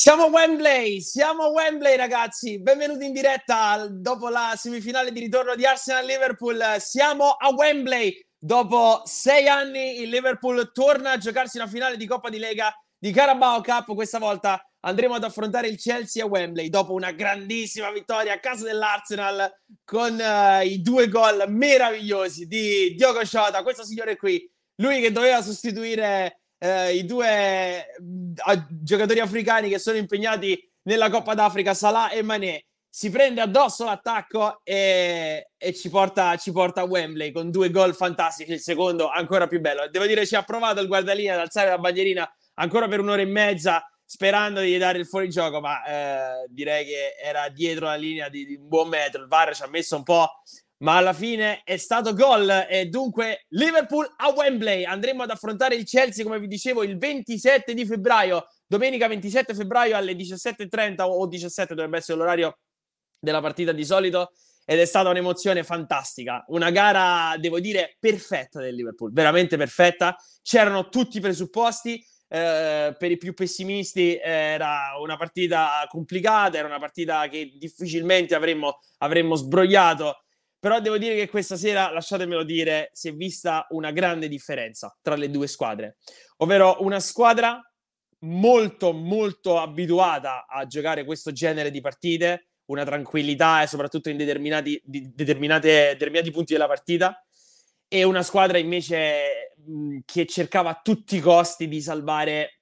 Siamo a Wembley, siamo a Wembley ragazzi, benvenuti in diretta dopo la semifinale di ritorno di Arsenal-Liverpool, siamo a Wembley, dopo sei anni il Liverpool torna a giocarsi una finale di Coppa di Lega di Carabao Cup, questa volta andremo ad affrontare il Chelsea a Wembley dopo una grandissima vittoria a casa dell'Arsenal con uh, i due gol meravigliosi di Diogo Jota, questo signore qui, lui che doveva sostituire uh, i due uh, giocatori africani che sono impegnati nella Coppa d'Africa, Salah e Mané, si prende addosso l'attacco e, e ci, porta, ci, porta, a Wembley con due gol fantastici, il secondo ancora più bello. Devo dire ci ha provato il guardalina ad alzare la bandierina ancora per un'ora e mezza sperando di dare il fuorigioco, ma eh, direi che era dietro la linea di, di, un buon metro. Il VAR ci ha messo un po', ma alla fine è stato gol. E dunque Liverpool a Wembley. Andremo ad affrontare il Chelsea, come vi dicevo, il 27 di febbraio, domenica 27 febbraio alle 17.30 o 17 dovrebbe essere l'orario della partita di solito. Ed è stata un'emozione fantastica, una gara, devo dire, perfetta del Liverpool, veramente perfetta. C'erano tutti i presupposti eh, per i più pessimisti era una partita complicata, era una partita che difficilmente avremmo, avremmo sbrogliato. Però devo dire che questa sera, lasciatemelo dire, si è vista una grande differenza tra le due squadre, ovvero una squadra molto molto abituata a giocare questo genere di partite, una tranquillità e soprattutto in determinati, determinati punti della partita, e una squadra invece che cercava a tutti i costi di salvare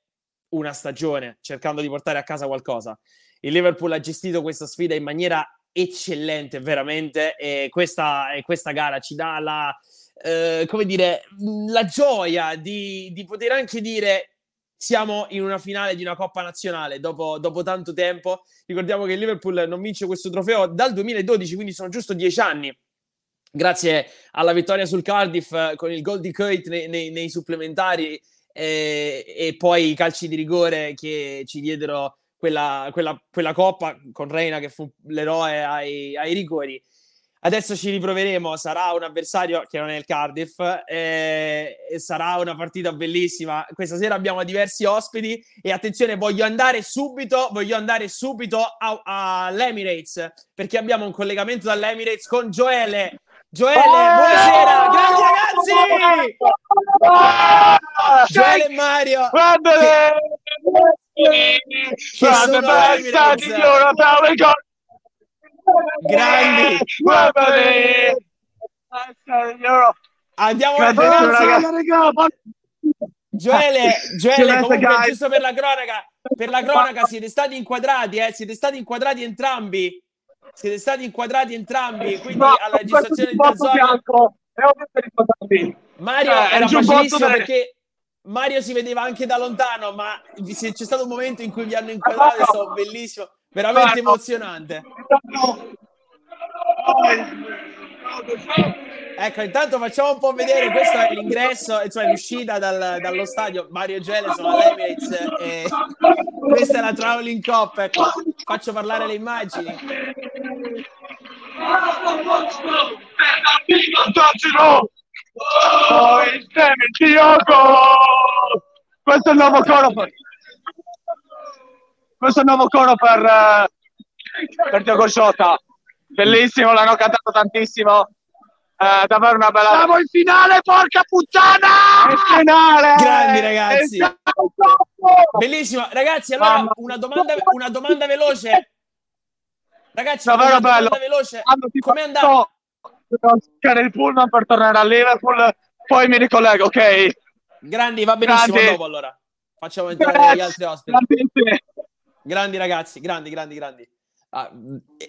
una stagione, cercando di portare a casa qualcosa. Il Liverpool ha gestito questa sfida in maniera eccellente, veramente, e questa, e questa gara ci dà la, eh, come dire, la gioia di, di, poter anche dire siamo in una finale di una Coppa Nazionale dopo, dopo tanto tempo. Ricordiamo che il Liverpool non vince questo trofeo dal 2012, quindi sono giusto dieci anni grazie alla vittoria sul Cardiff con il gol di Coit nei, nei, nei supplementari eh, e poi i calci di rigore che ci diedero quella, quella, quella coppa con Reina che fu l'eroe ai, ai, rigori. Adesso ci riproveremo, sarà un avversario che non è il Cardiff eh, e sarà una partita bellissima. Questa sera abbiamo diversi ospiti e attenzione, voglio andare subito, voglio andare subito all'Emirates perché abbiamo un collegamento dall'Emirates con Gioele Gioele, buonasera, grandi ragazzi! Gioele e Mario! Guardate! Guardate, basta di Europa, Grandi! Guardate! Andiamo a Gioele, Gioele, comunque, giusto per la cronaca, per la cronaca siete stati inquadrati, eh? Siete stati inquadrati entrambi siete stati inquadrati entrambi, quindi no, alla registrazione di Tazzone... Mario eh, era facilissimo delle... perché Mario si vedeva anche da lontano, ma c'è stato un momento in cui vi hanno inquadrato, è stato bellissimo, veramente emozionante. Ecco, intanto facciamo un po' vedere, questo è l'ingresso, cioè l'uscita dal, dallo stadio. Mario Gele sono all'Emirates e questa è la Traveling Cup. Ecco, faccio parlare le immagini. Questo è il nuovo coro per... Questo è il nuovo coro per, uh, per Diogo Jota. Bellissimo, l'hanno cantato tantissimo Uh, davvero una bella. Siamo in finale, porca puttana! In finale! Grandi ragazzi! Bellissimo, ragazzi. Allora, una domanda, una domanda veloce. Ragazzi, davvero una bello. domanda veloce. Come è andato? Cercare il pullman per tornare a Liverpool, poi mi ricollego, ok? Grandi, va benissimo. Grandi. Dopo allora facciamo entrare gli altri ospiti. Grandi ragazzi, grandi, grandi, grandi. Ah,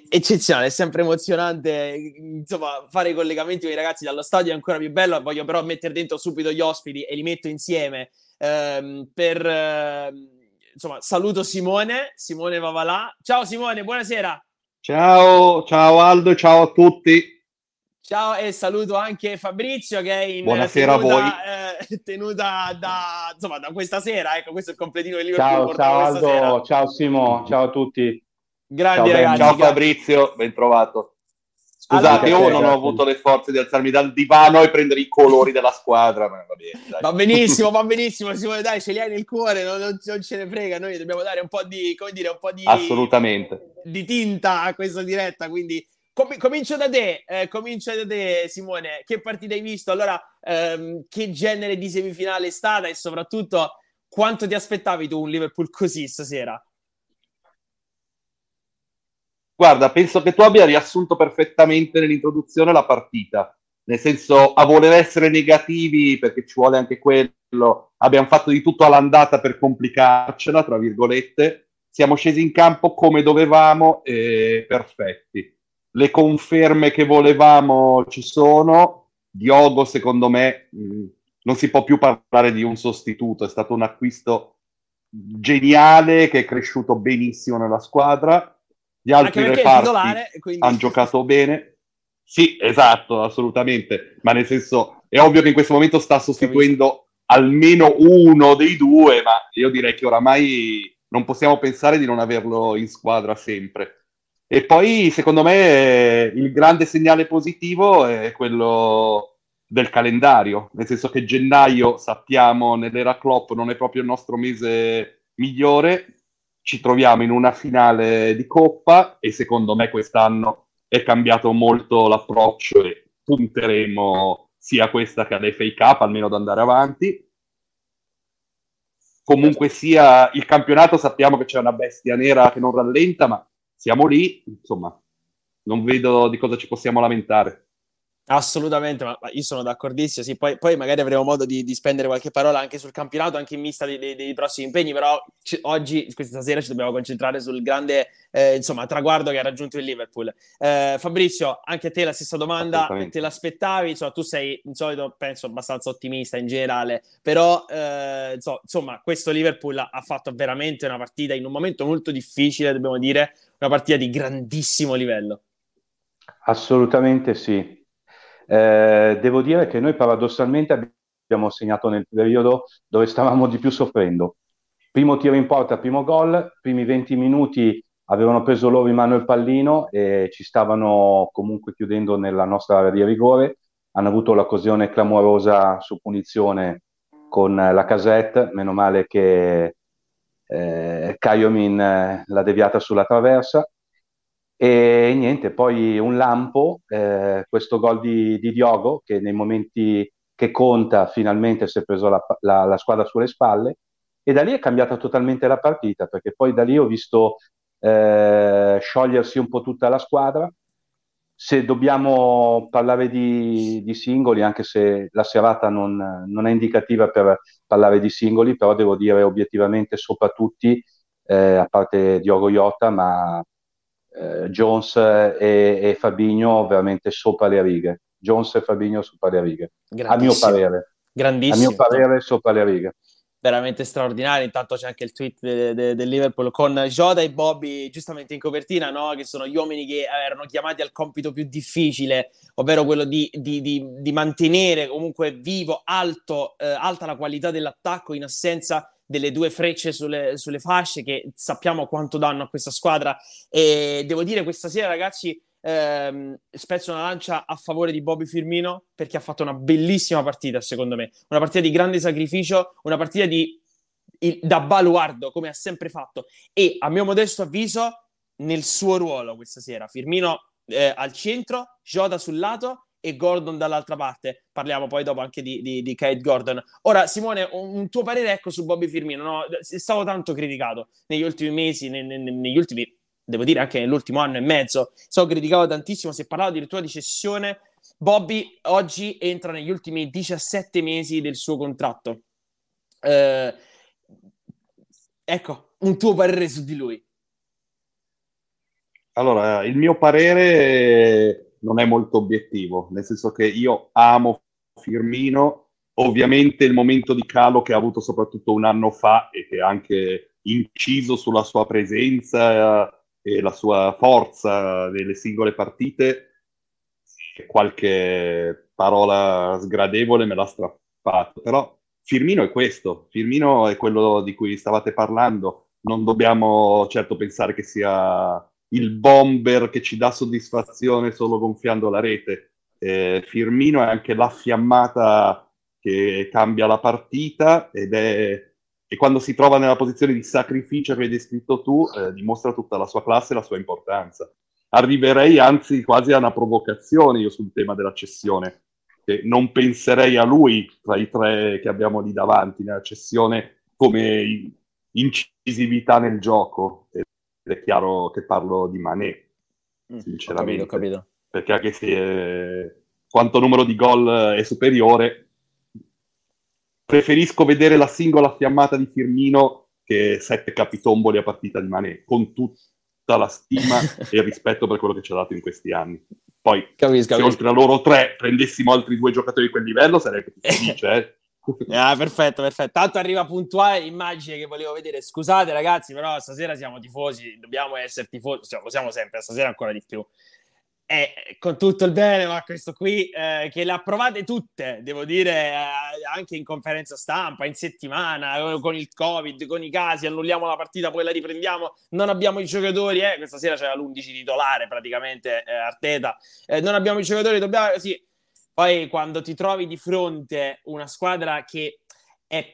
eccezionale, è sempre emozionante insomma fare i collegamenti con i ragazzi dallo stadio è ancora più bello voglio però mettere dentro subito gli ospiti e li metto insieme ehm, per eh, insomma saluto Simone Simone Vavalà. Ciao Simone buonasera. Ciao ciao Aldo ciao a tutti. Ciao e saluto anche Fabrizio che è in buonasera tenuta, a voi. eh, tenuta da, insomma, da questa sera ecco questo è il completino di Liverpool ciao ciao Aldo ciao Simo ciao a tutti Grandi ciao, ragazzi. Ciao Fabrizio, ben trovato. Scusate, Allora, io non ho avuto le forze di alzarmi dal divano e prendere i colori della squadra, ma va bene. Va benissimo, va benissimo, Simone, dai, ce li hai nel cuore, non, non- non ce ne frega, noi dobbiamo dare un po' di, come dire, un po' di, Assolutamente. di tinta a questa diretta, quindi com- comincio da te, eh, comincio da te Simone, che partita hai visto? Allora, ehm, che genere di semifinale è stata e soprattutto quanto ti aspettavi tu un Liverpool così stasera? Guarda, penso che tu abbia riassunto perfettamente nell'introduzione la partita. Nel senso, a voler essere negativi, perché ci vuole anche quello, abbiamo fatto di tutto all'andata per complicarcela, tra virgolette. Siamo scesi in campo come dovevamo e perfetti. Le conferme che volevamo ci sono. Diogo, secondo me, mh, non si può più parlare di un sostituto. È stato un acquisto geniale che è cresciuto benissimo nella squadra. Gli altri reparti quindi... hanno giocato bene. Sì, esatto, assolutamente. Ma nel senso, è ovvio che in questo momento sta sostituendo almeno uno dei due, ma io direi che oramai non possiamo pensare di non averlo in squadra sempre. E poi, secondo me, il grande segnale positivo è quello del calendario, nel senso che gennaio, sappiamo, nell'era Klopp non è proprio il nostro mese migliore, ci troviamo in una finale di Coppa e secondo me quest'anno è cambiato molto l'approccio e punteremo sia questa che all'FA Cup, almeno ad andare avanti. Comunque sia, il campionato sappiamo che c'è una bestia nera che non rallenta, ma siamo lì, insomma, non vedo di cosa ci possiamo lamentare. Assolutamente, ma, ma io sono d'accordissimo. Sì, poi, poi magari avremo modo di, di spendere qualche parola anche sul campionato, anche in vista dei, dei- dei prossimi impegni. Però ci- oggi, questa sera, ci dobbiamo concentrare sul grande eh, insomma, traguardo che ha raggiunto il Liverpool. Eh, Fabrizio, anche a te la stessa domanda. Te l'aspettavi? Insomma, tu sei in solito, penso, abbastanza ottimista in generale, però eh, inso- insomma, questo Liverpool ha fatto veramente una partita in un momento molto difficile, dobbiamo dire, una partita di grandissimo livello. Assolutamente sì. Eh, devo dire che noi paradossalmente abbiamo segnato nel periodo dove stavamo di più soffrendo. Primo tiro in porta, primo gol, primi 20 minuti avevano preso loro in mano il pallino e ci stavano comunque chiudendo nella nostra area di rigore. Hanno avuto l'occasione clamorosa su punizione con la casette, meno male che eh, Kaiomin eh, l'ha deviata sulla traversa. E niente, poi un lampo, eh, questo gol di, di Diogo che nei momenti che conta finalmente si è preso la, la- la squadra sulle spalle e da lì è cambiata totalmente la partita perché poi da lì ho visto eh, sciogliersi un po' tutta la squadra. Se dobbiamo parlare di, di singoli, anche se la serata non, non è indicativa per parlare di singoli, però devo dire obiettivamente sopra tutti, eh, a parte Diogo Jota, ma eh, Jones e, e Fabinho veramente sopra le righe. Jones e Fabinho sopra le righe. A mio Grandissimo. parere. A Grandissimo. mio parere sopra le righe. veramente straordinario. Intanto c'è anche il tweet de- de- del Liverpool con Jota e Bobby giustamente in copertina, no? che sono gli uomini che erano chiamati al compito più difficile, ovvero quello di, di- di- di mantenere comunque vivo, alto, eh, alta la qualità dell'attacco in assenza delle due frecce sulle, sulle fasce che sappiamo quanto danno a questa squadra. E devo dire, questa sera, ragazzi, ehm, spezzo una lancia a favore di Bobby Firmino perché ha fatto una bellissima partita, secondo me. Una partita di grande sacrificio, una partita di, il- da baluardo, come ha sempre fatto. E a mio modesto avviso, nel suo ruolo questa sera. Firmino eh, al centro, Jota sul lato e Gordon dall'altra parte. Parliamo poi dopo anche di, di, di Kate Gordon. Ora, Simone, un, un tuo parere ecco su Bobby Firmino. No? È stato tanto criticato negli ultimi mesi, ne- ne- negli ultimi, devo dire anche nell'ultimo anno e mezzo. So criticato tantissimo, si è parlato addirittura di cessione. Bobby oggi entra negli ultimi 17 mesi del suo contratto. Eh, ecco, un tuo parere su di lui. Allora, il mio parere non è molto obiettivo, nel senso che io amo Firmino, ovviamente il momento di calo che ha avuto soprattutto un anno fa e che ha anche inciso sulla sua presenza eh, e la sua forza nelle singole partite, qualche parola sgradevole me l'ha strappato, però Firmino è questo, Firmino è quello di cui stavate parlando, non dobbiamo certo pensare che sia il bomber che ci dà soddisfazione solo gonfiando la rete. Eh, Firmino è anche la fiammata che cambia la partita ed è e quando si trova nella posizione di sacrificio che hai descritto tu, eh, dimostra tutta la sua classe e la sua importanza. Arriverei anzi quasi a una provocazione io sul tema della cessione, che non penserei a lui tra i tre che abbiamo lì davanti nella cessione come incisività nel gioco. Ed è chiaro che parlo di Mané, mm, sinceramente. Ho capito, ho capito. Perché anche se eh, quanto numero di gol è superiore, preferisco vedere la singola fiammata di Firmino che sette capitomboli a partita di Mané, con tutta la stima e il rispetto per quello che ci ha dato in questi anni. Poi, capisco, se capisco. oltre a loro tre prendessimo altri due giocatori di quel livello, sarebbe felice, eh? Ah, perfetto, perfetto. Tanto arriva puntuale immagine che volevo vedere. Scusate, ragazzi, però stasera siamo tifosi, dobbiamo essere tifosi, cioè, lo siamo sempre, stasera ancora di più eh, con tutto il bene, ma questo qui eh, che le ha provate tutte, devo dire, eh, anche in conferenza stampa, in settimana, con il Covid, con i casi, annulliamo la partita, poi la riprendiamo, non abbiamo i giocatori, eh, questa sera c'era l'11 titolare praticamente, eh, Arteta, eh, non abbiamo i giocatori, dobbiamo... Sì. Poi quando ti trovi di fronte una squadra che è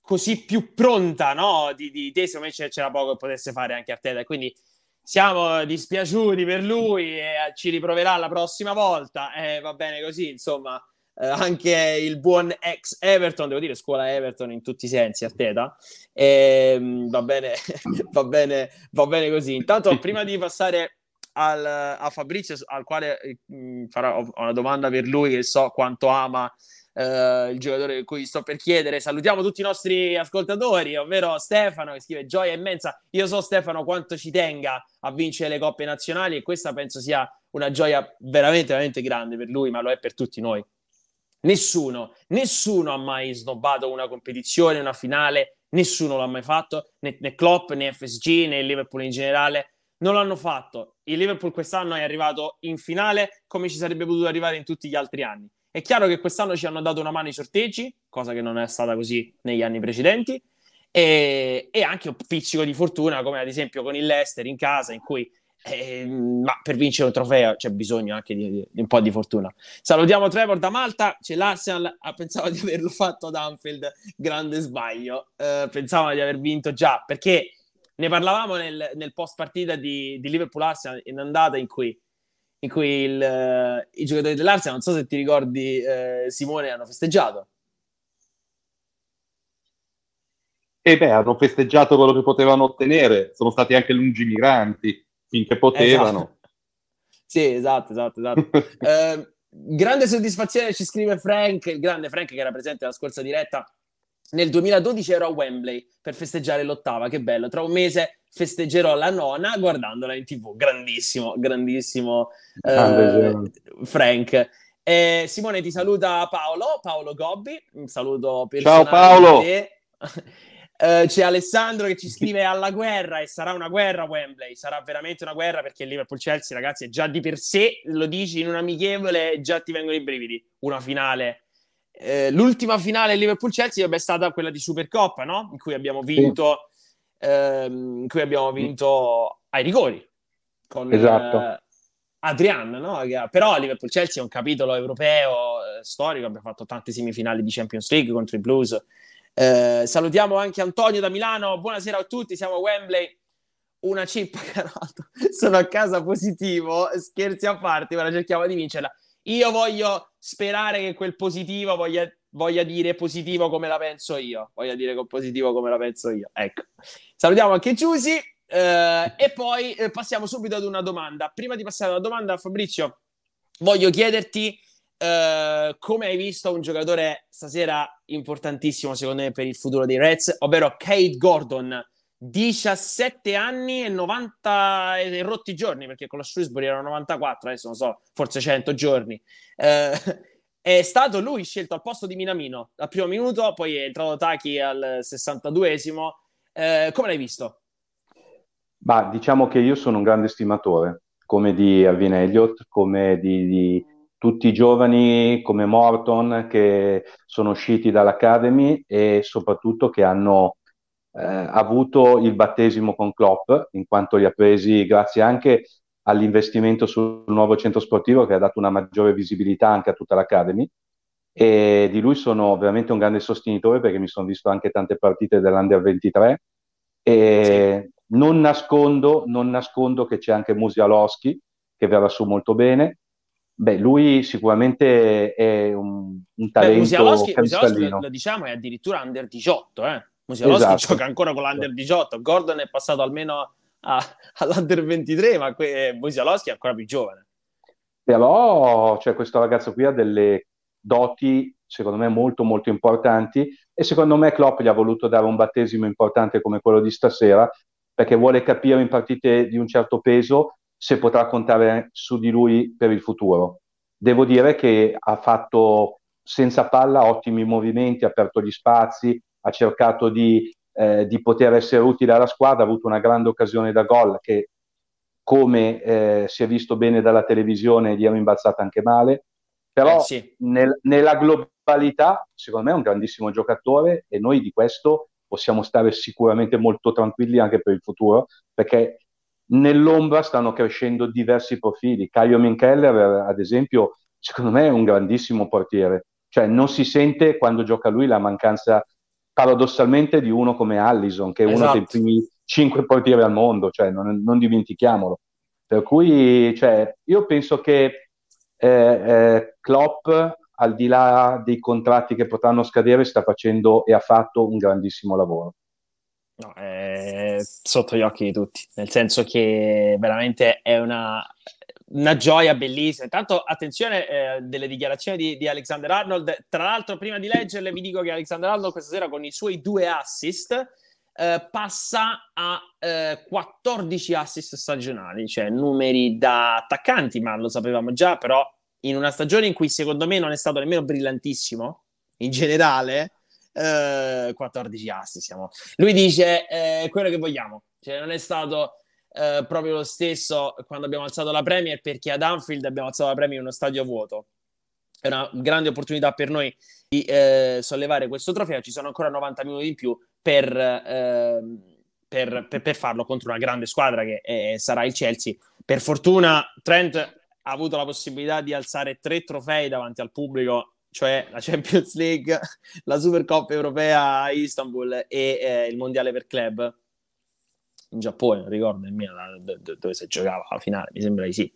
così più pronta, no? Di, di te, secondo me c'era poco che potesse fare anche Arteta, quindi siamo dispiaciuti per lui e ci riproverà la prossima volta. Eh, va bene così, insomma. Eh, anche il buon ex Everton, devo dire, scuola Everton in tutti i sensi, Arteta. E, ehm, va, bene, va, bene, va bene così. Intanto, prima di passare al, a Fabrizio, al quale mh, farò una domanda per lui, che so quanto ama Uh, il giocatore di cui sto per chiedere. Salutiamo tutti i nostri ascoltatori, ovvero Stefano che scrive gioia immensa. Io so Stefano quanto ci tenga a vincere le coppe nazionali e questa penso sia una gioia veramente, veramente grande per lui, ma lo è per tutti noi. Nessuno, nessuno ha mai snobbato una competizione, una finale, nessuno l'ha mai fatto, né, né Klopp, né FSG, né Liverpool in generale. Non l'hanno fatto. Il Liverpool quest'anno è arrivato in finale come ci sarebbe potuto arrivare in tutti gli altri anni è chiaro che quest'anno ci hanno dato una mano i sorteggi, cosa che non è stata così negli anni precedenti, e, e anche un pizzico di fortuna, come ad esempio con il Leicester in casa, in cui eh, ma per vincere un trofeo c'è bisogno anche di, di, un po' di fortuna. Salutiamo Trevor da Malta. C'è l'Arsenal. Ah, pensavo di averlo fatto ad Anfield, grande sbaglio. Eh, pensavo di aver vinto già perché ne parlavamo nel, nel post partita di, di Liverpool Arsenal in andata in cui in cui il, uh, i giocatori dell'Arsenal, non so se ti ricordi, uh, Simone, hanno festeggiato. E beh, hanno festeggiato quello che potevano ottenere, sono stati anche lungimiranti finché potevano. Esatto. Sì, esatto, esatto, esatto. uh, grande soddisfazione ci scrive Frank, il grande Frank che era presente alla scorsa diretta. Nel 2012 ero a Wembley per festeggiare l'ottava, che bello. Tra un mese festeggerò la nona guardandola in tv. Grandissimo, grandissimo eh, Frank. Eh, Simone ti saluta Paolo, Paolo Gobbi, un saluto per Ciao Paolo! Uh, c'è Alessandro che ci scrive alla guerra e sarà una guerra Wembley, sarà veramente una guerra perché il Liverpool-Chelsea ragazzi è già di per sé, lo dici in un amichevole già ti vengono i brividi, una finale. Uh, l'ultima finale Liverpool-Chelsea è stata quella di Supercoppa, no? In cui abbiamo vinto sì ehm, in cui abbiamo vinto ai rigori con esatto. eh, Adrian, no? però Liverpool-Chelsea è un capitolo europeo eh, storico, abbiamo fatto tante semifinali di Champions League contro i Blues. Eh, salutiamo anche Antonio da Milano, buonasera a tutti, siamo a Wembley. Una chip, Carolto. sono a casa positivo, scherzi a parte, ora cerchiamo di vincerla. Io voglio sperare che quel positivo voglia voglia dire positivo come la penso io. Voglia dire positivo come la penso io. Ecco. Salutiamo anche Giusy. Eh, e poi eh, passiamo subito ad una domanda. Prima di passare alla domanda, Fabrizio, voglio chiederti eh, come hai visto un giocatore stasera importantissimo, secondo me, per il futuro dei Reds, ovvero Kate Gordon. 17 anni e 90 e rotti giorni perché con la Shrewsbury erano 94 adesso non so forse 100 giorni eh, è stato lui scelto al posto di Minamino al primo minuto, poi è entrato Taki al 62esimo. Eh, come l'hai visto? Bah, diciamo che io sono un grande stimatore, come di Alvin Elliott, come di, di tutti i giovani come Morton che sono usciti dall'Academy e soprattutto che hanno eh, ha avuto il battesimo con Klopp, in quanto li ha presi grazie anche all'investimento sul nuovo centro sportivo che ha dato una maggiore visibilità anche a tutta l'Academy e di lui sono veramente un grande sostenitore perché mi sono visto anche tante partite dell'Under 23 e sì. non, nascondo, non nascondo che c'è anche Musialowski che verrà su molto bene Beh, lui sicuramente è un, un talento Beh, Musialowski, Musialowski lo, lo, diciamo, è addirittura under 18, eh? Musialowski esatto. gioca ancora con l'under 18, Gordon è passato almeno a, all'under 23, ma que- Musialowski è ancora più giovane. Però cioè, questo ragazzo qui ha delle doti, secondo me, molto molto importanti e secondo me Klopp gli ha voluto dare un battesimo importante come quello di stasera perché vuole capire in partite di un certo peso se potrà contare su di lui per il futuro. Devo dire che ha fatto senza palla ottimi movimenti, ha aperto gli spazi, ha cercato di, eh, di poter essere utile alla squadra, ha avuto una grande occasione da gol che come eh, si è visto bene dalla televisione gli è rimbalzata anche male, però eh sì. nel, nella globalità secondo me è un grandissimo giocatore e noi di questo possiamo stare sicuramente molto tranquilli anche per il futuro perché Nell'ombra stanno crescendo diversi profili. Caio Minkeller, ad esempio, secondo me è un grandissimo portiere. Cioè, non si sente quando gioca lui la mancanza, paradossalmente, di uno come Allison, che è esatto. uno dei primi cinque portieri al mondo, cioè, non, non dimentichiamolo. Per cui, cioè, io penso che eh, eh, Klopp, al di là dei contratti che potranno scadere, sta facendo e ha fatto un grandissimo lavoro. No, è sotto gli occhi di tutti, nel senso che veramente è una, una gioia bellissima. Intanto, attenzione eh, delle dichiarazioni di, di, Alexander Arnold. Tra l'altro, prima di leggerle, vi dico che Alexander Arnold questa sera con i suoi due assist eh, passa a eh, 14 assist stagionali, cioè numeri da attaccanti, ma lo sapevamo già, però in una stagione in cui secondo me non è stato nemmeno brillantissimo in generale 14 eh, assi siamo. Lui dice eh, quello che vogliamo, cioè non è stato eh, proprio lo stesso quando abbiamo alzato la Premier perché ad Anfield abbiamo alzato la Premier in uno stadio vuoto. È una grande opportunità per noi di eh, sollevare questo trofeo. Ci sono ancora 90 minuti in più per, ehm, per, per, per farlo contro una grande squadra che è, sarà il Chelsea. Per fortuna Trent ha avuto la possibilità di alzare tre trofei davanti al pubblico cioè la Champions League, la Supercoppa europea a Istanbul e eh, il mondiale per club in Giappone, non ricordo nemmeno dove si giocava la finale, mi sembra di sì.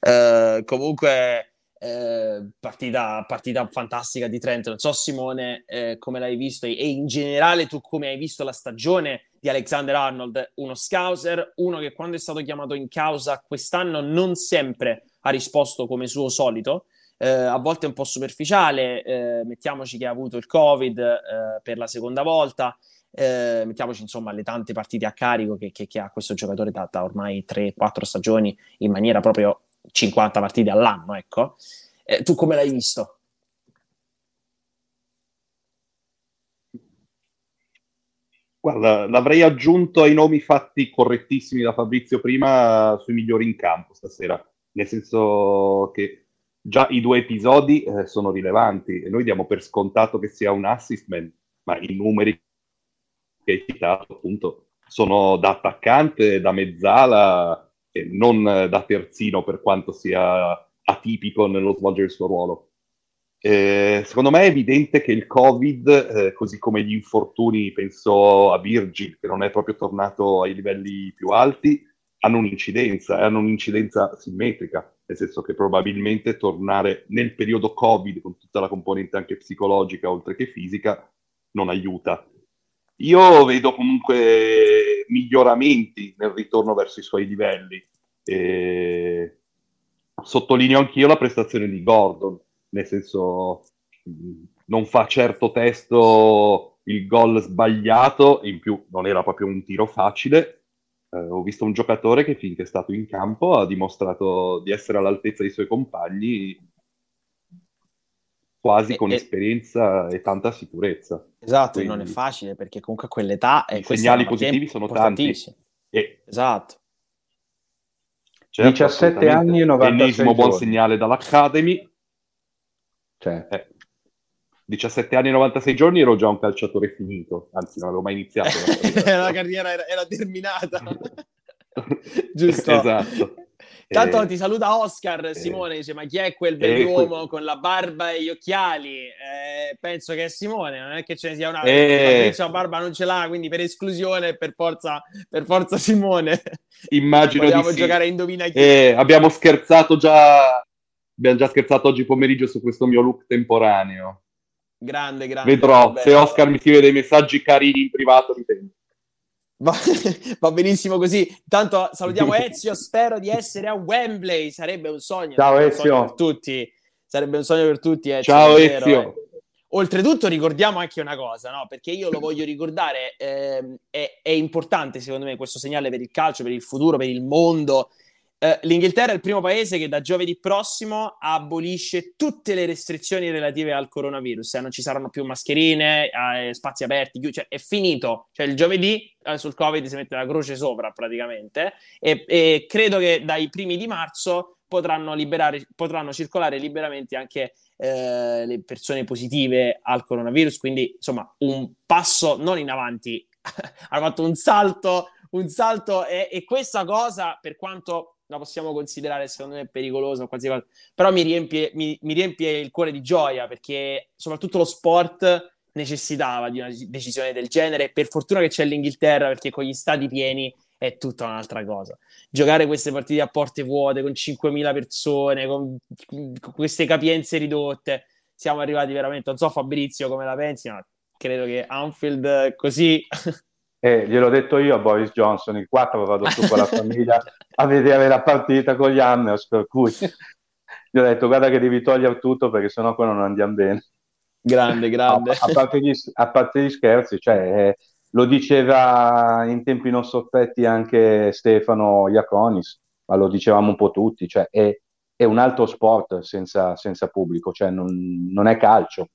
Uh, comunque, uh, partita, partita, fantastica di Trent. Non so, Simone, uh, come l'hai visto e in generale tu come hai visto la stagione di Alexander Arnold, uno scouser, uno che quando è stato chiamato in causa quest'anno non sempre ha risposto come suo solito eh, a volte un po' superficiale, eh, mettiamoci che ha avuto il Covid eh, per la seconda volta, eh, mettiamoci insomma le tante partite a carico che, che, che ha questo giocatore da, da ormai 3-4 stagioni in maniera proprio 50 partite all'anno, ecco. Eh, tu come l'hai visto? Guarda, l'avrei aggiunto ai nomi fatti correttissimi da Fabrizio prima sui migliori in campo stasera, nel senso che già i due episodi eh, sono rilevanti e noi diamo per scontato che sia un assist man, ma i numeri che hai citato appunto sono da attaccante, da mezzala e non da terzino per quanto sia atipico nello svolgere il suo ruolo. Eh, secondo me è evidente che il Covid, eh, così come gli infortuni, penso a Virgil, che non è proprio tornato ai livelli più alti, hanno un'incidenza, e hanno un'incidenza simmetrica nel senso che probabilmente tornare nel periodo Covid con tutta la componente anche psicologica oltre che fisica non aiuta. Io vedo comunque miglioramenti nel ritorno verso i suoi livelli. E sottolineo anch'io la prestazione di Gordon, nel senso non fa certo testo il gol sbagliato, in più non era proprio un tiro facile, eh, ho visto un giocatore che finché è stato in campo ha dimostrato di essere all'altezza dei suoi compagni quasi e, con e... esperienza e tanta sicurezza. Esatto, Quindi, non è facile perché comunque a quell'età i segnali positivi sono tanti. E... Esatto. Certo, 17 anni e 96 Ennesimo buon segnale dall'Academy. Cioè. Eh. 17 anni e 96 giorni ero già un calciatore finito, anzi non avevo mai iniziato. La, la carriera era, era terminata. Giusto. esatto. Tanto Eh, ti saluta Oscar, eh, Simone dice ma chi è quel eh, bell'uomo con la barba e gli occhiali? Eh, penso che è Simone, non è che ce ne sia una... Eh. La barba non ce l'ha, quindi per esclusione per forza, per forza Simone. Immagino Vogliamo di sì. giocare a indovina chi. Eh, abbiamo scherzato già, abbiamo già scherzato oggi pomeriggio su questo mio look temporaneo. Grande, grande. Vedrò, vabbè. se Oscar mi scrive dei messaggi carini in privato, li tengo. Va, va benissimo così. Tanto salutiamo Ezio, spero di essere a Wembley, sarebbe un sogno. Ciao, un sogno Ezio. per tutti. Sarebbe un sogno per tutti, Ezio, Ciao davvero, Ezio. eh. Oltretutto ricordiamo anche una cosa, no? Perché io lo voglio ricordare, ehm, è, è importante secondo me questo segnale per il calcio, per il futuro, per il mondo. Eh, L'Inghilterra è il primo paese che da giovedì prossimo abolisce tutte le restrizioni relative al coronavirus. Eh, non ci saranno più mascherine, eh, spazi aperti, chiu- cioè è finito. Cioè il giovedì eh, sul Covid si mette la croce sopra praticamente e, e credo che dai primi di marzo potranno, liberare, potranno circolare liberamente anche eh, le persone positive al coronavirus. Quindi insomma un passo non in avanti, hanno fatto un salto, un salto e, e questa cosa per quanto la possiamo considerare secondo me pericolosa o qualsiasi cosa, però mi riempie, mi, mi riempie il cuore di gioia perché soprattutto lo sport necessitava di una decisione del genere. Per fortuna che c'è l'Inghilterra perché con gli stadi pieni è tutta un'altra cosa. Giocare queste partite a porte vuote con 5.000 persone, con, con queste capienze ridotte, siamo arrivati veramente. Non so, Fabrizio, come la pensi, ma credo che Anfield così. Eh, gliel'ho detto io a Boris Johnson, il 4 vado su con la famiglia a vedere la partita con gli Hammers, per cui gli ho detto guarda che devi togliere tutto perché sennò qua non andiamo bene. grande, grande. A, a parte gli, a parte gli scherzi, cioè, eh, lo diceva in tempi non sospetti anche Stefano Iaconis, ma lo dicevamo un po' tutti, cioè, è, è un altro sport senza, senza pubblico, cioè, non, non è calcio.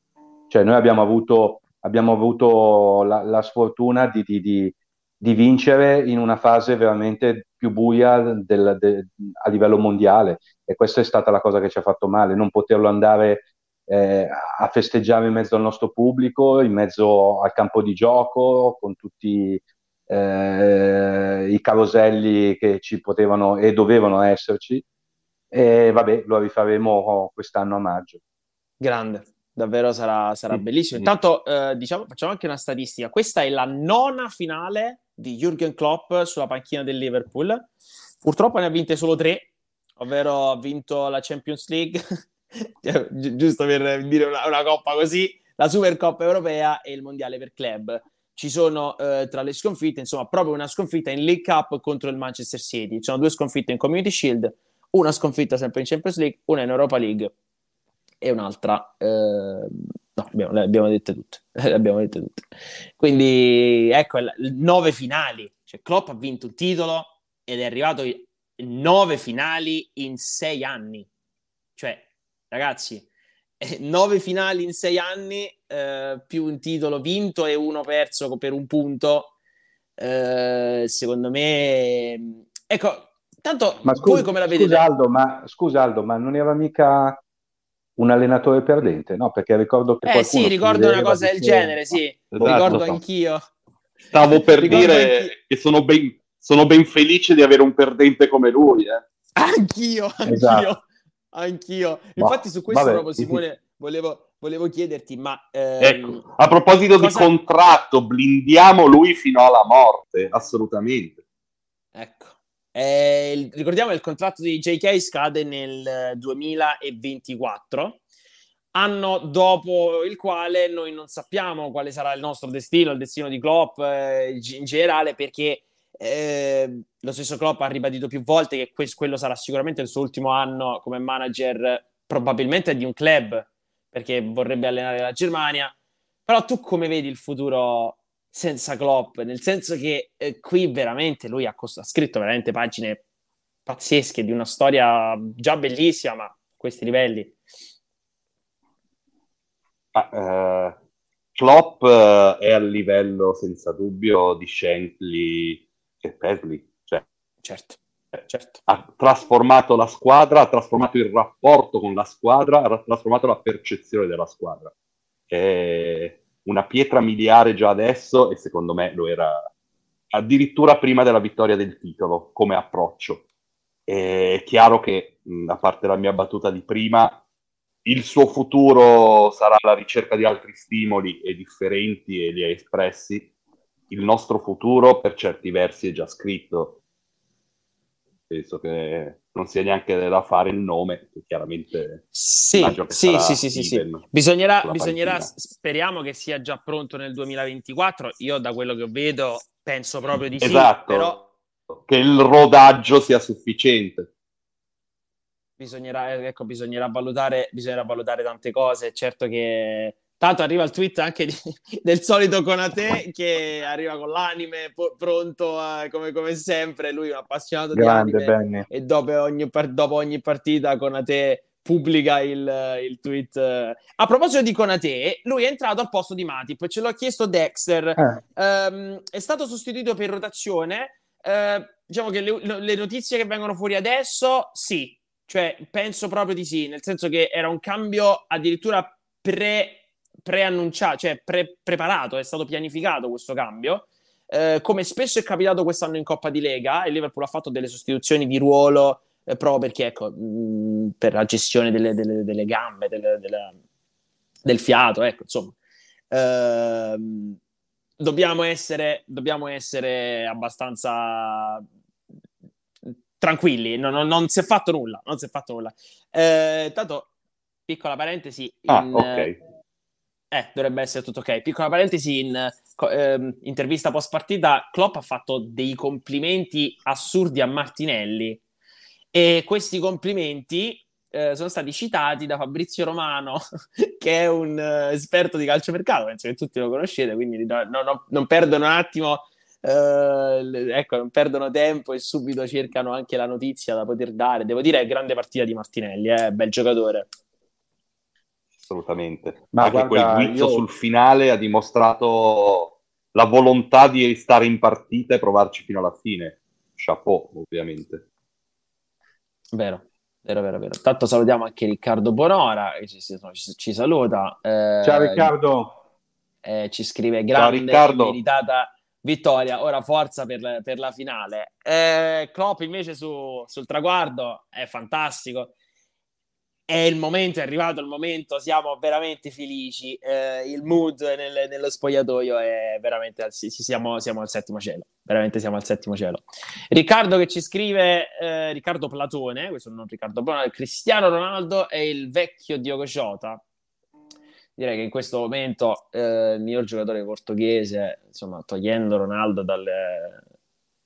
Cioè, noi abbiamo avuto, abbiamo avuto la, la sfortuna di, di, di, di vincere in una fase veramente più buia del, de, a livello mondiale e questa è stata la cosa che ci ha fatto male, non poterlo andare eh, a festeggiare in mezzo al nostro pubblico, in mezzo al campo di gioco, con tutti eh, i caroselli che ci potevano e dovevano esserci. E vabbè, lo rifaremo quest'anno a maggio. Grande, davvero sarà, sarà Sì, bellissimo. sì. Intanto, eh, diciamo, facciamo anche una statistica. Questa è la nona finale di Jürgen Klopp sulla panchina del Liverpool. Purtroppo ne ha vinte solo tre, ovvero ha vinto la Champions League, Cioè, gi- giusto per dire una, una coppa così, la Supercoppa europea e il Mondiale per club. Ci sono eh, tra le sconfitte, insomma, proprio una sconfitta in League Cup contro il Manchester City. Ci sono due sconfitte in Community Shield, una sconfitta sempre in Champions League, una in Europa League e un'altra. eh, no, abbiamo, le abbiamo dette tutte. Le abbiamo dette tutte. Quindi ecco, il- nove finali. Cioè, Klopp ha vinto un titolo ed è arrivato nove finali in sei anni. Cioè, ragazzi, eh, nove finali in sei anni, eh, più un titolo vinto e uno perso per un punto. eh, secondo me, ecco, tanto Ma voi scusa, come la vedete? scusa, Aldo, ma, scusa Aldo, ma non era mica un allenatore perdente, no? Perché ricordo che Eh sì, ricordo una cosa del genere, sì, Esatto. ricordo anch'io. Stavo per Ricordo dire anche- che sono ben, sono ben felice di avere un perdente come lui. eh. Anch'io, anch'io, Esatto. anch'io. Ma- Infatti su questo vabbè, proprio. Simone volevo, volevo chiederti, ma ehm, Ecco, a proposito cosa- di contratto, blindiamo lui fino alla morte, assolutamente. ecco, eh, il- ricordiamo che il contratto di JK scade nel eh, 2024, anno dopo il quale noi non sappiamo quale sarà il nostro destino, il destino di Klopp eh, in generale, perché eh, lo stesso Klopp ha ribadito più volte che quest- quello sarà sicuramente il suo ultimo anno come manager, probabilmente di un club, perché vorrebbe allenare la Germania. Però tu come vedi il futuro senza Klopp? Nel senso che eh, qui veramente lui ha, cos- ha scritto veramente pagine pazzesche di una storia già bellissima, ma a questi livelli. Ma, eh, Klopp eh, è a livello senza dubbio di Shankly e Pesley. Cioè, Certo, certo. ha trasformato la squadra, ha trasformato il rapporto con la squadra, ha trasformato la percezione della squadra. è una pietra miliare già adesso e secondo me lo era addirittura prima della vittoria del titolo come approccio. È chiaro che, a parte la mia battuta di prima, il suo futuro sarà la ricerca di altri stimoli e differenti e li ha espressi. Il nostro futuro, per certi versi, è già scritto. Penso che non sia neanche da fare il nome, chiaramente. Sì, sì, sì, sì, sì, sì, Bisognerà, bisognerà, speriamo che sia già pronto nel 2024. Io, da quello che vedo, penso proprio di sì. Esatto, però... che il rodaggio sia sufficiente bisognerà, eh, ecco, bisognerà, valutare, bisognerà valutare tante cose. Certo che tanto arriva il tweet anche di, del solito Conate che arriva con l'anime po- pronto a, come, come, sempre. Lui è un appassionato Grande, di anime bene. e dopo ogni, dopo ogni partita Conate pubblica il, il, tweet. A proposito di Conate, lui è entrato al posto di Matip, ce l'ho chiesto Dexter. Eh. Um, è stato sostituito per rotazione. Uh, diciamo che le, le, notizie che vengono fuori adesso, sì, cioè, penso proprio di sì, nel senso che era un cambio addirittura pre, preannunciato, cioè pre, preparato, è stato pianificato questo cambio. Eh, come spesso è capitato quest'anno in Coppa di Lega, il Liverpool ha fatto delle sostituzioni di ruolo eh, proprio perché, ecco, mh, per la gestione delle, delle, delle gambe, delle, del fiato, ecco, insomma. Eh, dobbiamo, essere, dobbiamo essere abbastanza tranquilli, non, non, non, si è fatto nulla, non si è fatto nulla. Eh, tanto, piccola parentesi, ah, in, ok. Eh, dovrebbe essere tutto ok. Piccola parentesi, in eh, intervista post partita, Klopp ha fatto dei complimenti assurdi a Martinelli e questi complimenti eh, sono stati citati da Fabrizio Romano, che è un uh, esperto di calciomercato, penso che tutti lo conoscete, quindi no, no, non perdo un attimo Uh, ecco, non perdono tempo e subito cercano anche la notizia da poter dare. Devo dire, è grande partita di Martinelli, eh? bel giocatore. Assolutamente. Ma anche guarda, quel guizzo io... sul finale ha dimostrato la volontà di stare in partita e provarci fino alla fine. Chapeau, ovviamente. Vero. Vero, vero, vero. Tanto salutiamo anche Riccardo Bonora, che ci, ci, ci saluta. Eh, Ciao Riccardo. Eh, ci scrive grande, Ciao, meritata vittoria, ora forza per, per la finale. Eh, Klopp invece su, sul traguardo è fantastico. È il momento, è arrivato il momento, siamo veramente felici. Eh, il mood nel, nello spogliatoio è veramente, siamo, siamo, al settimo cielo, veramente siamo al settimo cielo. Riccardo che ci scrive, eh, Riccardo Platone, questo non Riccardo Platone, Cristiano Ronaldo e il vecchio Diogo Jota direi che in questo momento eh, il miglior giocatore portoghese, insomma, togliendo Ronaldo dalle...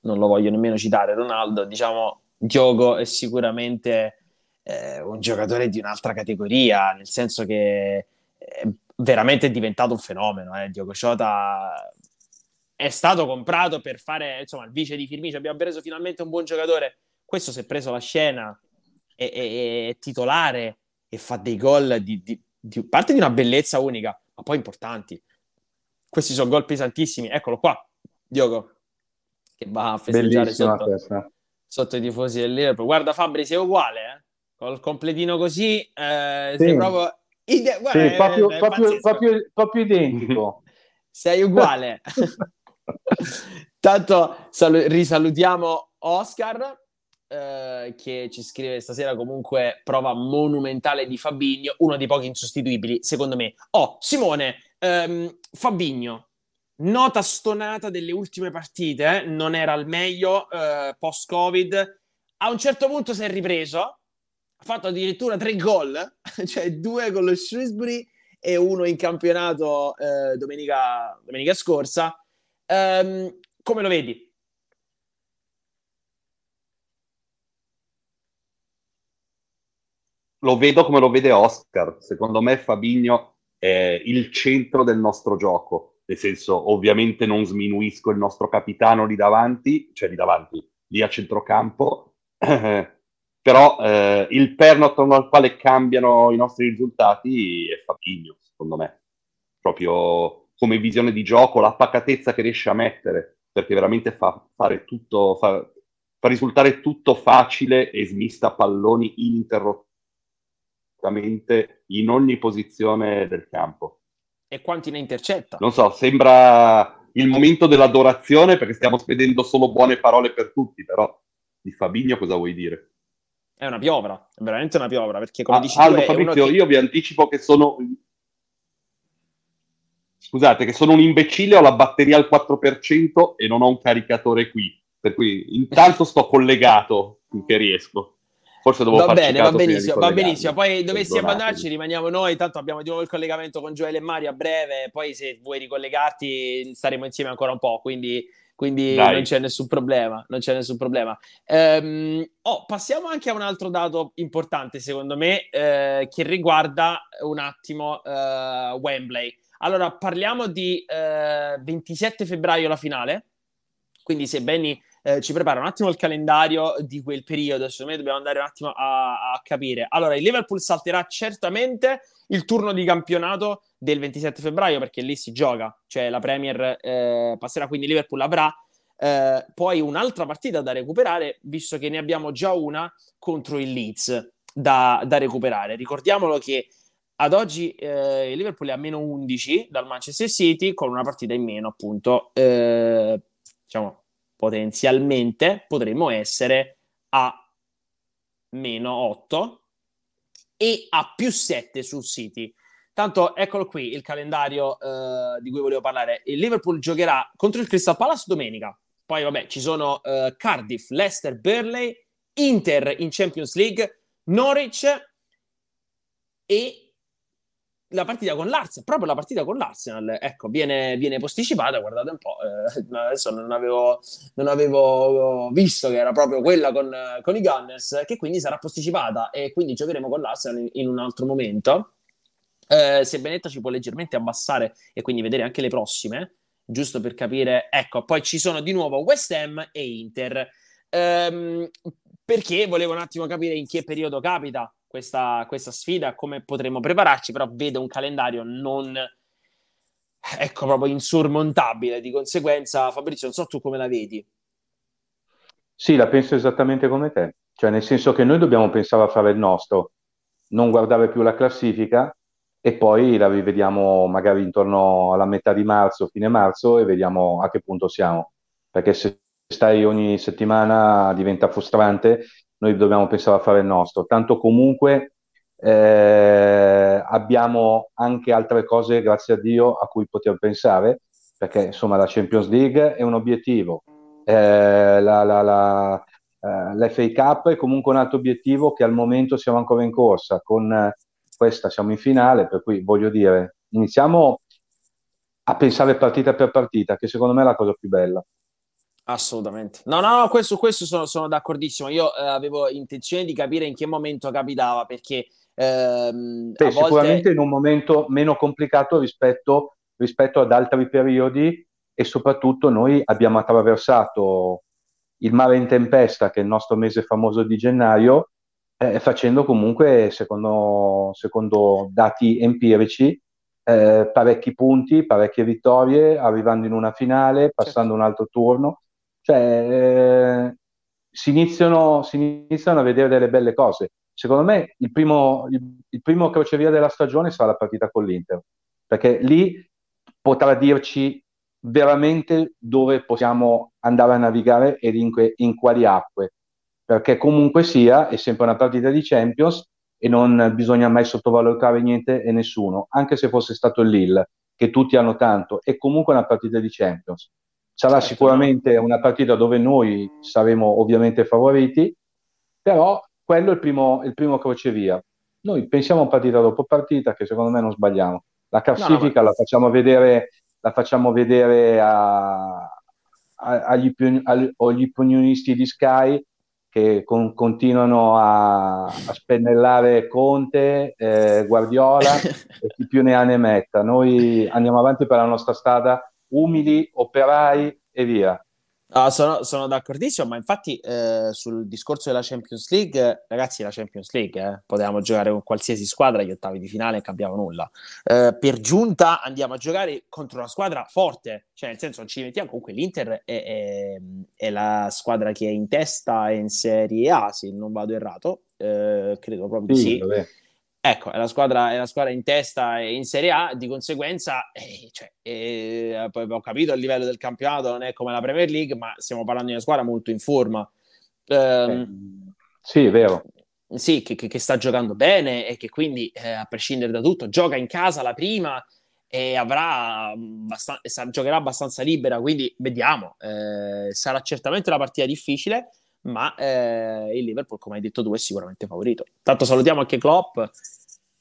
non lo voglio nemmeno citare, Ronaldo, diciamo, Diogo è sicuramente eh, un giocatore di un'altra categoria, nel senso che è veramente diventato un fenomeno, eh. Diogo Jota è stato comprato per fare, insomma, il vice di Firmino, abbiamo preso finalmente un buon giocatore, questo si è preso la scena, è, è, è titolare e fa dei gol di, di di parte di una bellezza unica, ma poi importanti. Questi sono gol pesantissimi. Eccolo qua, Diogo, che va a festeggiare sotto, sotto, i tifosi del Liverpool. Guarda Fabri, sei uguale, eh? Col completino così, eh, sì. sei proprio... Ide- Guarda, sì, proprio, è, è proprio, proprio, proprio, identico. sei uguale. Tanto sal- risalutiamo Oscar eh, che ci scrive stasera comunque prova monumentale di Fabigno, uno dei pochi insostituibili, secondo me. Oh, Simone, ehm, Fabigno, nota stonata delle ultime partite, eh? non era al meglio eh, post-Covid, a un certo punto si è ripreso, ha fatto addirittura tre gol, cioè due con lo Shrewsbury e uno in campionato eh, domenica, domenica scorsa. Um, come lo vedi? lo vedo come lo vede Oscar. Secondo me Fabigno è il centro del nostro gioco. Nel senso, ovviamente non sminuisco il nostro capitano lì davanti, cioè lì davanti, lì a centrocampo, però eh, il perno attorno al quale cambiano i nostri risultati è Fabigno, secondo me. Proprio come visione di gioco, la pacatezza che riesce a mettere, perché veramente fa fare tutto, fa, fa risultare tutto facile e smista palloni ininterrotti in ogni posizione del campo. E quanti ne intercetta? Non so, sembra il momento dell'adorazione perché stiamo spedendo solo buone parole per tutti, però di Fabinho cosa vuoi dire? È una piovra, è veramente una piovra, perché come ah, dici Aldo, tu... Fabrizio, che... io vi anticipo che sono... Scusate, che sono un imbecille, ho la batteria al 4% e non ho un caricatore qui, per cui intanto sto collegato finché riesco. Forse devo va bene, va benissimo, va benissimo. Poi dovessi abbandonarci, rimaniamo noi. Tanto abbiamo di nuovo il collegamento con Gioele e Mario a breve. Poi, se vuoi ricollegarti, staremo insieme ancora un po'. Quindi quindi Dai. non c'è nessun problema. Non c'è nessun problema. Ehm, oh, passiamo anche a un altro dato importante, secondo me, eh, che riguarda un attimo eh, Wembley. Allora, parliamo di eh, 27 febbraio la finale. Quindi, se Benny eh, ci prepara un attimo il calendario di quel periodo, secondo me dobbiamo andare un attimo a, a capire. Allora, il Liverpool salterà certamente il turno di campionato del 27 febbraio perché lì si gioca, cioè la Premier eh, passerà, quindi Liverpool avrà eh, poi un'altra partita da recuperare, visto che ne abbiamo già una contro il Leeds da, da recuperare. Ricordiamolo che ad oggi eh, il Liverpool è a meno 11 dal Manchester City con una partita in meno, appunto, eh, diciamo, potenzialmente potremmo essere a meno 8 e a più 7 sul City. Tanto eccolo qui il calendario uh, di cui volevo parlare. Il Liverpool giocherà contro il Crystal Palace domenica. Poi, vabbè, ci sono uh, Cardiff, Leicester, Burley, Inter in Champions League, Norwich e la partita con l'Arsenal, proprio la partita con l'Arsenal, ecco, viene, viene posticipata, guardate un po', eh, adesso non avevo, non avevo, visto che era proprio quella con, con, i Gunners, che quindi sarà posticipata e quindi giocheremo con l'Arsenal in, in un altro momento. Eh, se Benetta ci può leggermente abbassare e quindi vedere anche le prossime, giusto per capire, ecco, poi ci sono di nuovo West Ham e Inter. Ehm, perché volevo un attimo capire in che periodo capita questa, questa sfida, come potremo prepararci, però vedo un calendario non ecco proprio insormontabile. Di conseguenza, Fabrizio, non so tu come la vedi. Sì, la penso esattamente come te, cioè nel senso che noi dobbiamo pensare a fare il nostro, non guardare più la classifica e poi la rivediamo magari intorno alla metà di marzo, fine marzo e vediamo a che punto siamo, perché se stai ogni settimana diventa frustrante noi dobbiamo pensare a fare il nostro. Tanto comunque eh, abbiamo anche altre cose, grazie a Dio, a cui poter pensare, perché insomma la Champions League è un obiettivo, eh, la, la, la, eh, l'FA Cup è comunque un altro obiettivo che al momento siamo ancora in corsa, con questa siamo in finale, per cui voglio dire, iniziamo a pensare partita per partita, che secondo me è la cosa più bella. Assolutamente. No, no, no, questo, questo sono, sono, d'accordissimo. Io eh, avevo intenzione di capire in che momento capitava, perché... Ehm, Beh, volte... Sicuramente in un momento meno complicato rispetto, rispetto ad altri periodi e soprattutto noi abbiamo attraversato il mare in tempesta, che è il nostro mese famoso di gennaio, eh, facendo comunque, secondo, secondo dati empirici, eh, parecchi punti, parecchie vittorie, arrivando in una finale, passando certo. un altro turno cioè, eh, si, iniziano, si, iniziano, a vedere delle belle cose. Secondo me il primo, il, il primo crocevia della stagione sarà la partita con l'Inter, perché lì potrà dirci veramente dove possiamo andare a navigare e in, in quali acque, perché comunque sia è sempre una partita di Champions e non bisogna mai sottovalutare niente e nessuno, anche se fosse stato il Lille, che tutti hanno tanto, è comunque una partita di Champions. Sarà certo, sicuramente una partita dove noi saremo ovviamente favoriti, però quello è il primo, il primo crocevia. Noi pensiamo partita dopo partita, che secondo me non sbagliamo. La classifica no, no, la facciamo vedere, la facciamo vedere a, a, agli, agli, opinionisti di Sky che con, continuano a, a, spennellare Conte, eh, Guardiola e chi più ne ha ne metta. Noi andiamo avanti per la nostra strada umili, operai e via. Ah, sono, sono, d'accordissimo, ma infatti eh, sul discorso della Champions League, ragazzi, la Champions League, eh, potevamo giocare con qualsiasi squadra agli ottavi di finale e cambiava nulla. Eh, per giunta andiamo a giocare contro una squadra forte, cioè nel senso non ci mettiamo, comunque l'Inter è, è, è la squadra che è in testa in Serie A, se non vado errato, eh, credo proprio sì. sì. Ecco, è la, squadra, è la squadra in testa in Serie A, di conseguenza, eh, cioè, eh, poi ho capito il livello del campionato non è come la Premier League, ma stiamo parlando di una squadra molto in forma. Um, sì, è vero. Sì, che, che, sta giocando bene e che quindi, eh, a prescindere da tutto, gioca in casa la prima e avrà abbastan- giocherà abbastanza libera, quindi vediamo. Eh, sarà certamente una partita difficile, ma eh, il Liverpool, come hai detto tu, è sicuramente favorito. Tanto salutiamo anche Klopp,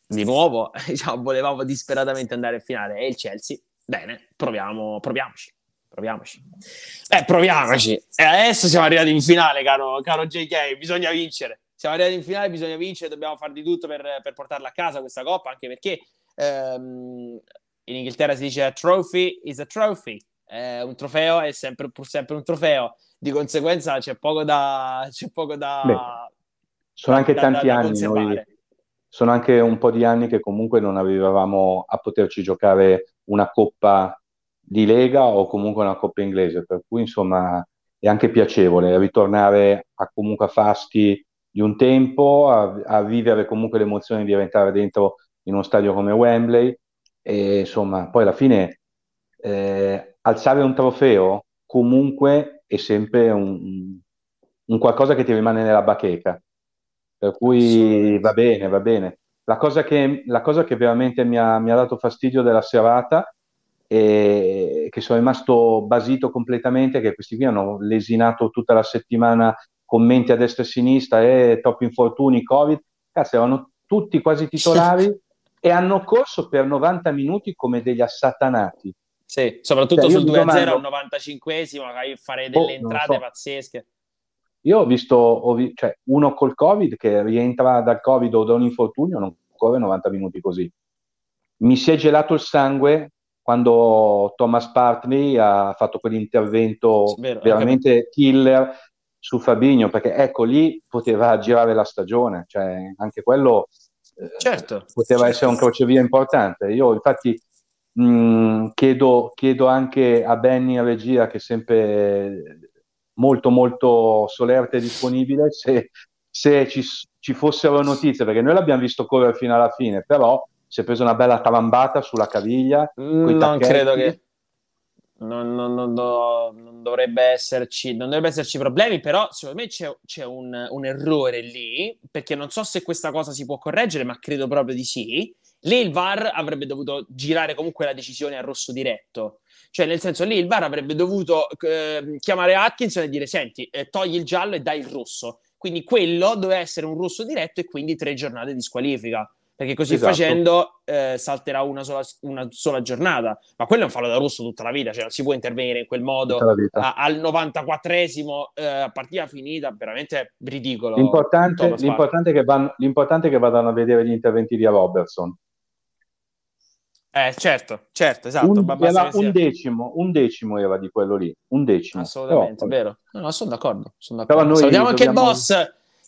di nuovo, diciamo, volevamo disperatamente andare in finale, e il Chelsea, bene, proviamo, proviamoci. Proviamoci. Eh, proviamoci. E adesso siamo arrivati in finale, caro, caro JK, bisogna vincere. Siamo arrivati in finale, bisogna vincere, dobbiamo fare di tutto per, per portarla a casa questa coppa, anche perché ehm, in Inghilterra si dice a trophy is a trophy, eh, un trofeo è sempre, pur sempre un trofeo di conseguenza c'è poco da... C'è poco da Beh, sono anche da, tanti da, anni, noi, sono anche un po' di anni che comunque non avevamo a poterci giocare una coppa di Lega o comunque una coppa inglese, per cui insomma è anche piacevole ritornare a comunque a fasti di un tempo, a, a vivere comunque l'emozione di diventare dentro in uno stadio come Wembley e insomma poi alla fine eh, alzare un trofeo comunque è sempre un, un qualcosa che ti rimane nella bacheca. Per cui va bene, va bene. La cosa che, la cosa che veramente mi ha, mi ha, dato fastidio della serata e che sono rimasto basito completamente è che questi qui hanno lesinato tutta la settimana commenti a destra e a sinistra eh, troppi infortuni, covid. Cazzo, erano tutti quasi titolari e hanno corso per 90 minuti come degli assatanati. Sì, soprattutto cioè, sul 2-0 domando... al 95esimo, fare delle oh, entrate so. pazzesche. Io ho visto ho vi... cioè, uno col Covid che rientra dal Covid o da un infortunio, non corre 90 minuti così. Mi si è gelato il sangue quando Thomas Partney ha fatto quell'intervento Vero, veramente killer su Fabigno, perché ecco lì poteva girare la stagione, cioè anche quello eh, certo, poteva certo. essere un crocevia importante. Io infatti Mm, chiedo, chiedo, anche a Benny a regia, che è sempre molto molto solerte e disponibile, se, se ci, ci, fossero notizie, perché noi l'abbiamo visto correre fino alla fine, però si è preso una bella trambata sulla caviglia. Non credo che... Non, non, non, non, dovrebbe esserci, non dovrebbe esserci problemi, però secondo me c'è, c'è un, un, errore lì, perché non so se questa cosa si può correggere, ma credo proprio di sì. Lì il VAR avrebbe dovuto girare comunque la decisione a rosso diretto. Cioè, nel senso, lì il VAR avrebbe dovuto eh, chiamare Atkinson e dire: Senti, eh, togli il giallo e dai il rosso. Quindi quello doveva essere un rosso diretto e quindi tre giornate di squalifica. Perché così esatto. facendo eh, salterà una sola, una sola, giornata. Ma quello è un fallo da rosso tutta la vita, cioè non si può intervenire in quel modo a, al 94esimo, eh, partita finita, veramente ridicolo. L'importante, l'importante, è che van, l'importante è che vadano a vedere gli interventi di Robertson eh, certo, certo, esatto. Un, era un, decimo, un decimo era di quello lì, un decimo. Assolutamente, Però, vero. No, sono d'accordo. Sono d'accordo. Salutiamo anche il boss,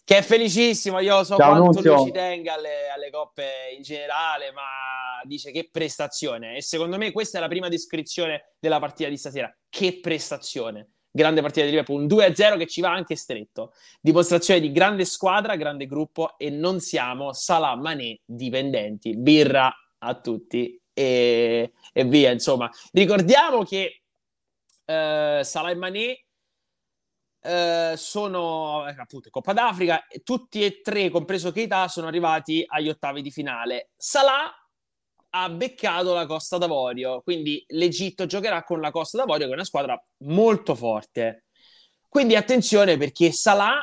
che è felicissimo. Io so Ciao, quanto Nunzio. lui ci tenga alle, alle, coppe in generale, ma dice che prestazione. E secondo me questa è la prima descrizione della partita di stasera. Che prestazione. Grande partita di Liverpool, un 2-0 che ci va anche stretto. Dimostrazione di grande squadra, grande gruppo e non siamo Salah Mané dipendenti. Birra a tutti e, e via. Insomma, ricordiamo che eh, Salah e Mané eh, sono eh, appunto Coppa d'Africa, tutti e tre, compreso Keita, sono arrivati agli ottavi di finale. Salah ha beccato la Costa d'Avorio, quindi l'Egitto giocherà con la Costa d'Avorio, che è una squadra molto forte. Quindi attenzione perché Salah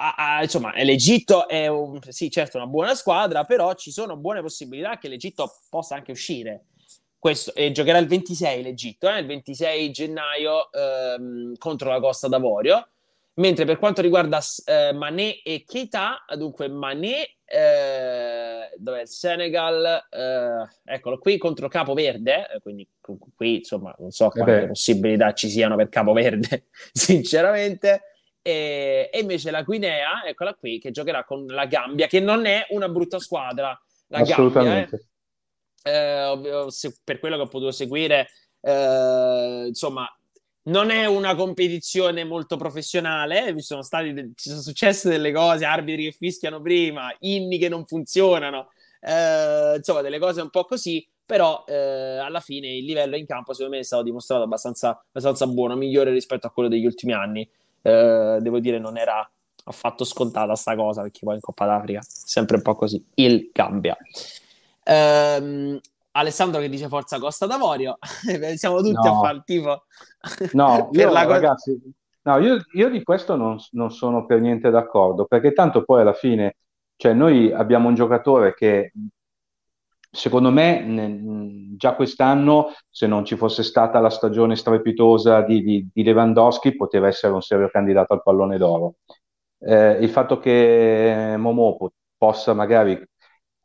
a, a, insomma, l'Egitto è un, sì, certo una buona squadra, però ci sono buone possibilità che l'Egitto possa anche uscire. Questo, e giocherà il 26 l'Egitto, eh, il 26 gennaio ehm, contro la Costa d'Avorio. Mentre per quanto riguarda eh, Mané e Keita, dunque Mané, eh, dov'è il Senegal? Eh, eccolo qui contro Capo Verde, eh, quindi qui insomma non so eh quante possibilità ci siano per Capo Verde, sinceramente. E, e, invece la Guinea, eccola qui, che giocherà con la Gambia, che non è una brutta squadra. La Assolutamente. Gambia, eh, eh, se, per quello che ho potuto seguire, eh, insomma, non è una competizione molto professionale, ci sono, stati, ci sono successe delle cose, arbitri che fischiano prima, inni che non funzionano, eh, insomma delle cose un po' così, però eh, alla fine il livello in campo secondo me è stato dimostrato abbastanza, abbastanza buono, migliore rispetto a quello degli ultimi anni. Eh, devo dire non era affatto scontata sta cosa, perché poi in Coppa d'Africa sempre un po' così, il cambia. Ehm, Alessandro che dice Forza Costa d'Avorio, siamo tutti no. a fare il tifo. No, io, la... ragazzi, no io, io, di questo non, non, sono per niente d'accordo, perché tanto poi alla fine, cioè noi abbiamo un giocatore che secondo me già quest'anno, se non ci fosse stata la stagione strepitosa di, di, di Lewandowski, poteva essere un serio candidato al pallone d'oro. Eh, il fatto che Momo possa magari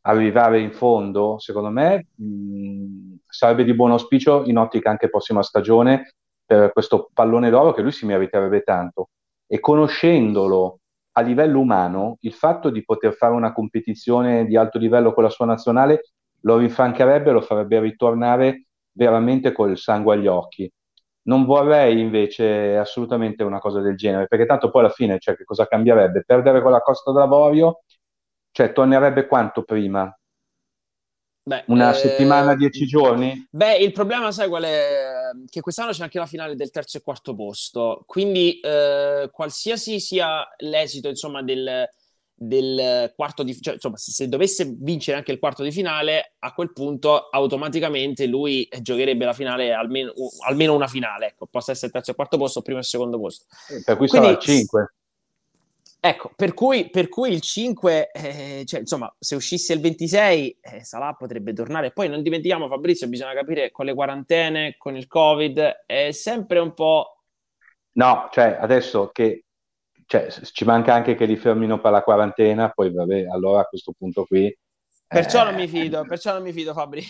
arrivare in fondo, secondo me, mh, sarebbe di buon auspicio in ottica anche prossima stagione per questo pallone d'oro che lui si meriterebbe tanto. E conoscendolo a livello umano, il fatto di poter fare una competizione di alto livello con la sua nazionale lo rinfrancherebbe, lo farebbe ritornare veramente col sangue agli occhi. Non vorrei invece assolutamente una cosa del genere, perché tanto poi alla fine, cioè, che cosa cambierebbe? Perdere con la Costa d'Avorio cioè, tornerebbe quanto prima? Beh, Una eh, settimana, dieci giorni? Beh, il problema, sai qual è? Che quest'anno c'è anche la finale del terzo e quarto posto, quindi eh, qualsiasi sia l'esito, insomma, del, del quarto di cioè, insomma, se, se, dovesse vincere anche il quarto di finale, a quel punto automaticamente lui giocherebbe la finale, almeno, almeno una finale, ecco, possa essere il terzo e quarto posto, primo e secondo posto. Per cui Quindi, sarà il 5. Ecco, per cui, per cui il 5, eh, cioè, insomma, se uscisse il 26, eh, Salah potrebbe tornare. Poi non dimentichiamo, Fabrizio, bisogna capire con le quarantene, con il Covid, è sempre un po'... No, cioè, adesso che cioè, ci manca anche che li fermino per la quarantena, poi vabbè, allora a questo punto qui... Perciò eh... non mi fido, perciò non mi fido, Fabri.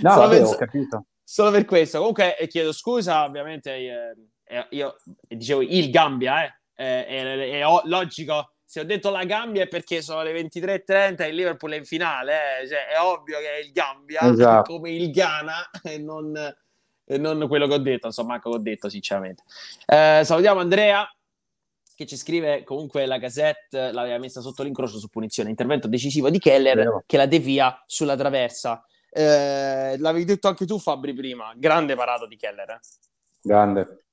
No, vabbè, per... ho capito. Solo per questo. Comunque, eh, chiedo scusa, ovviamente, eh, eh io dicevo il Gambia, eh eh, è, logico. Se ho detto la Gambia è perché sono le 23.30 e il Liverpool è in finale. Eh. Cioè, è ovvio che è il Gambia, esatto. come il Ghana, e non, e non, quello che ho detto. Insomma, che ho detto, sinceramente. Eh, salutiamo Andrea che ci scrive comunque la Gazette l'aveva messa sotto l'incrocio su punizione, intervento decisivo di Keller Vero. che la devia sulla traversa. Eh, l'avevi detto anche tu Fabri prima, grande parata di Keller. Eh? Grande,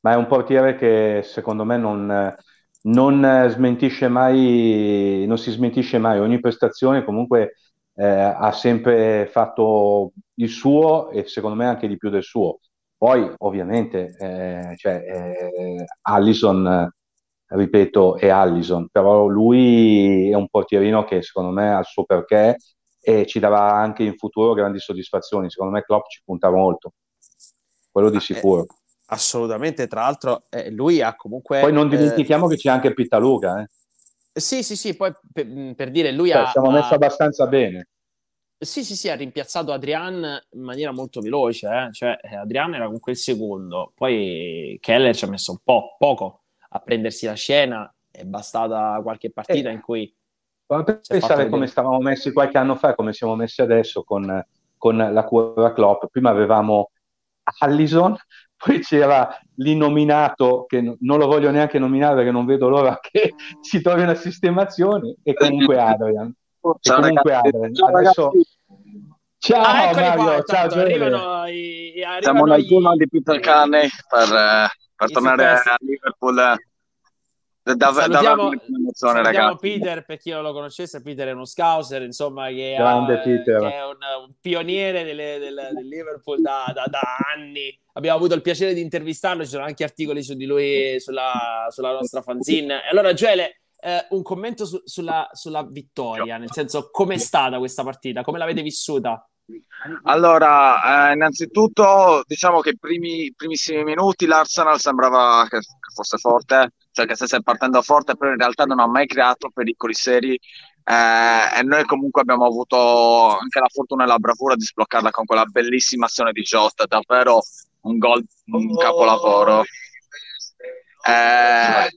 ma è un portiere che secondo me non, non smentisce mai, non si smentisce mai, ogni prestazione comunque eh, ha sempre fatto il suo e secondo me anche di più del suo. Poi ovviamente eh, cioè, eh, Allison, ripeto, è Allison, però lui è un portierino che secondo me ha il suo perché e ci darà anche in futuro grandi soddisfazioni. Secondo me Klopp ci punta molto, quello di eh, sicuro. Assolutamente, tra l'altro eh, lui ha comunque... Poi non dimentichiamo eh, che c'è anche Pittaluga. Eh. Sì, sì, sì, poi per, mm, per dire lui cioè, ha... Siamo messi abbastanza bene. Sì, sì, sì, ha rimpiazzato Adrian in maniera molto veloce, eh? cioè eh, Adrian era comunque il secondo, poi Keller ci ha messo un po', poco a prendersi la scena, è bastata qualche partita eh, in cui... Pensare come stavamo messi qualche anno fa, come siamo messi adesso con, con la cura Klopp, prima avevamo Allison, poi c'era l'innominato, che non lo voglio neanche nominare perché non vedo l'ora che si trovi una sistemazione, e comunque Adrian. E comunque Adrian. Adesso... Ciao, ah, Mario, qua, ciao, arrivano i, arrivano Siamo nel turno di Peter Carney per, eh, per tornare a Liverpool da, salutiamo, salutiamo Peter per chi non lo conoscesse Peter è uno scouser insomma che, ha, che è un, un pioniere delle, delle, del Liverpool da, da, da, anni. Abbiamo avuto il piacere di intervistarlo ci sono anche articoli su di lui sulla, sulla nostra fanzine. E allora Gioele eh, un commento su, sulla, sulla vittoria nel senso com'è stata questa partita? Come l'avete vissuta allora, eh, innanzitutto diciamo che i primi, primissimi minuti l'Arsenal sembrava che, che fosse forte, cioè che stesse partendo forte, però in realtà non ha mai creato pericoli seri eh, e noi comunque abbiamo avuto anche la fortuna e la bravura di sbloccarla con quella bellissima azione di Jota, davvero un gol, un capolavoro. Eh,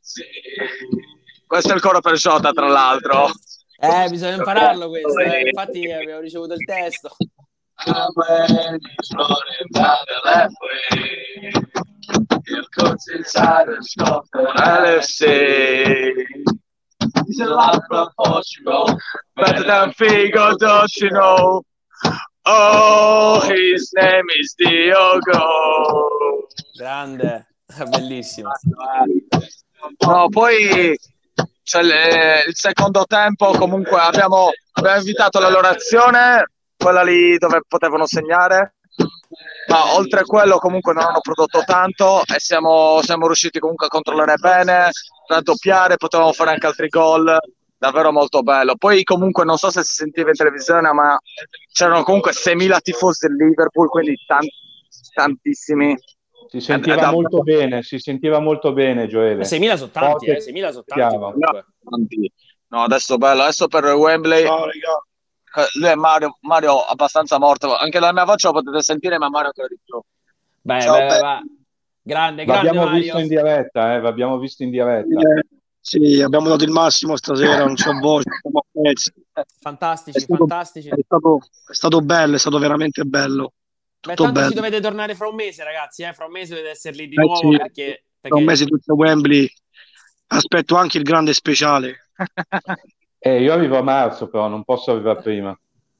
questo è il coro per Jota, tra l'altro. Eh, bisogna impararlo questo, eh. infatti abbiamo ricevuto il testo. LFC. He's a lot from Portugal, better than Figo, don't you know? Oh, his name is Diogo. Grande, bellissimo. No, poi c'è il, secondo tempo, comunque abbiamo, abbiamo evitato la loro azione, quella lì dove potevano segnare, ma oltre a quello comunque non hanno prodotto tanto e siamo, siamo riusciti comunque a controllare bene, raddoppiare, potevamo fare anche altri gol, davvero molto bello. Poi comunque non so se si sentiva in televisione, ma c'erano comunque 6.000 tifosi del Liverpool, quindi tanti, tantissimi. Si sentiva da- molto bene, si sentiva molto bene, Gioele. 6.000 sono tanti, eh, 6.000 sono tanti. No, adesso bello, adesso per Wembley, eh, lui è Mario, Mario abbastanza morto, anche dalla mia voce lo potete sentire, ma Mario ancora di più. Beh, Ciao, beh, va. Grande, grande L'abbiamo Mario. visto in diretta, eh, l'abbiamo visto in diretta. Eh, sì, abbiamo dato il massimo stasera, non c'è voce, siamo pezzi. Fantastici, È stato- fantastici. È stato, è stato bello, è stato veramente bello. Beh, Tutto tanto ci dovete tornare fra un mese, ragazzi. Eh? Fra un mese dovete essere lì di Eh, nuovo sì. perché, Tra un perché- mese tutto a Wembley. Aspetto anche il grande speciale. Eh, io arrivo a marzo, però non posso arrivare prima.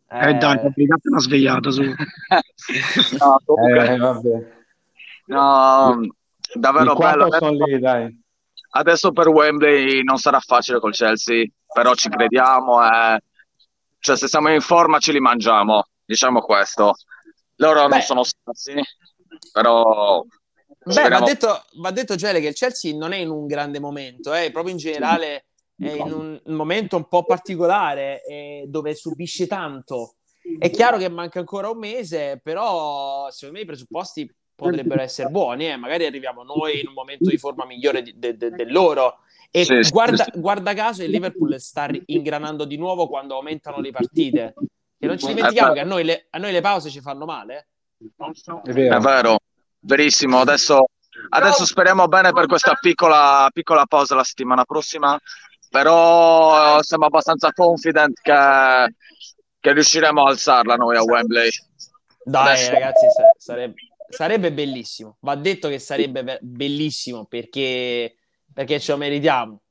Eh, eh, dai, date una svegliata su. No, comunque, Eh, vabbè. no, davvero bello. sono lì, dai. Adesso per Wembley non sarà facile col Chelsea, però ci crediamo e cioè, se siamo in forma ce li mangiamo, diciamo questo. Loro Beh. non sono scarsi, però Beh, va speriamo- detto, va detto Gele che il Chelsea non è in un grande momento, eh, proprio in generale è in un momento un po' particolare eh, dove subisce tanto. È chiaro che manca ancora un mese, però secondo me i presupposti potrebbero essere buoni, eh. magari arriviamo noi in un momento di forma migliore di- de- de- del loro. E Sì, guarda, sì. guarda caso il Liverpool sta ingranando di nuovo quando aumentano le partite. E non ci dimentichiamo che a noi le, a noi le pause ci fanno male. È vero. è vero, verissimo. Adesso, adesso speriamo bene per questa piccola, piccola pausa la settimana prossima, però eh, siamo abbastanza confident che, che riusciremo a alzarla noi a Wembley. Dai, Adesso- ragazzi, sa- sarebbe, sarebbe bellissimo. Va detto che sarebbe be- bellissimo perché, perché ce lo meritiamo.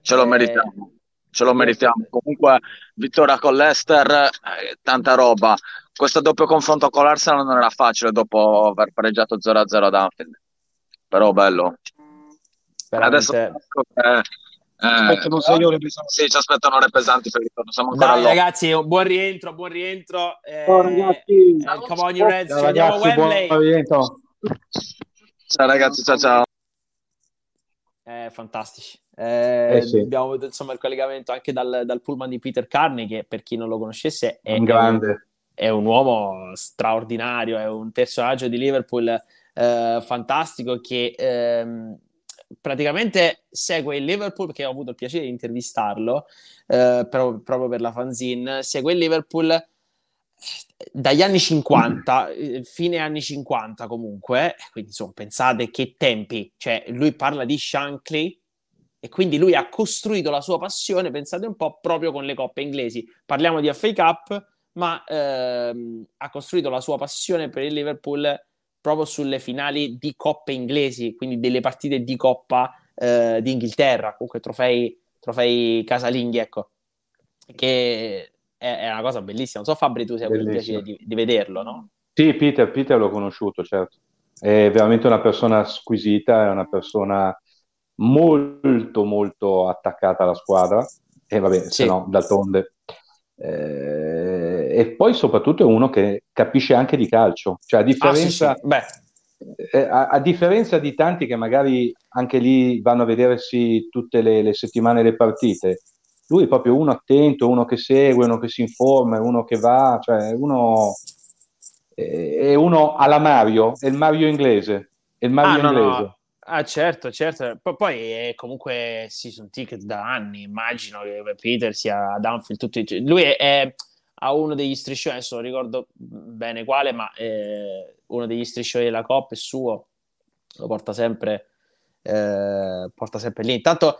Ce lo Eh, meritiamo, ce lo meritiamo. Comunque, vittoria con l'Ester, eh, tanta roba. Questo doppio confronto con l'Arsenal non era facile dopo aver pareggiato 0-0 ad Anfield. Però bello. Adesso veramente. eh, eh, Aspettano sei ore pesanti. sì, ci aspettano ore pesanti per il ritorno. Siamo ancora Dai, ragazzi, un buon rientro, buon rientro. Eh, Ciao, ragazzi. eh, come on, you Reds, Ciao, ci vediamo a ragazzi, buon rientro. Ciao ragazzi, ciao ciao. Eh, fantastici. Eh, Eh, sì. Abbiamo avuto insomma il collegamento anche dal, dal pullman di Peter Carney, che per chi non lo conoscesse è, Un grande. è un uomo straordinario, è un personaggio di Liverpool eh, fantastico che ehm, praticamente segue il Liverpool, perché ho avuto il piacere di intervistarlo eh, proprio, proprio per la fanzine, segue il Liverpool eh, dagli anni 50, eh, fine anni 50 comunque, quindi insomma pensate che tempi, cioè lui parla di Shankly e quindi lui ha costruito la sua passione, pensate un po', proprio con le coppe inglesi. Parliamo di FA Cup, ma ehm, ha costruito la sua passione per il Liverpool proprio sulle finali di coppe inglesi, quindi delle partite di coppa eh, d'Inghilterra, comunque trofei, trofei casalinghi, ecco, che è, è una cosa bellissima. Non so Fabri, tu se hai avuto il piacere di, di vederlo, no? Sì, Peter, Peter l'ho conosciuto, certo. È veramente una persona squisita, è una persona molto, molto attaccata alla squadra. E vabbè, Sì. se no, d'altronde. Eh, e poi soprattutto è uno che capisce anche di calcio. Cioè, a Ah, sì, differenza, sì. Eh, a, a differenza di tanti che magari anche lì vanno a vedersi tutte le, le settimane le partite, lui è proprio uno attento, uno che segue, uno che si informa, uno che va, cioè uno, è uno alla Mario, è il Mario inglese, è il Mario Ah, no, no. inglese. Ah, certo, certo. P- poi è comunque season ticket da anni. Immagino che Peter sia ad Anfield. Tutti, cioè, lui è, è- ha uno degli striscioni, adesso non ricordo bene quale, ma è uno degli striscioni della Coppa è suo. Lo porta sempre, eh, porta sempre lì. Intanto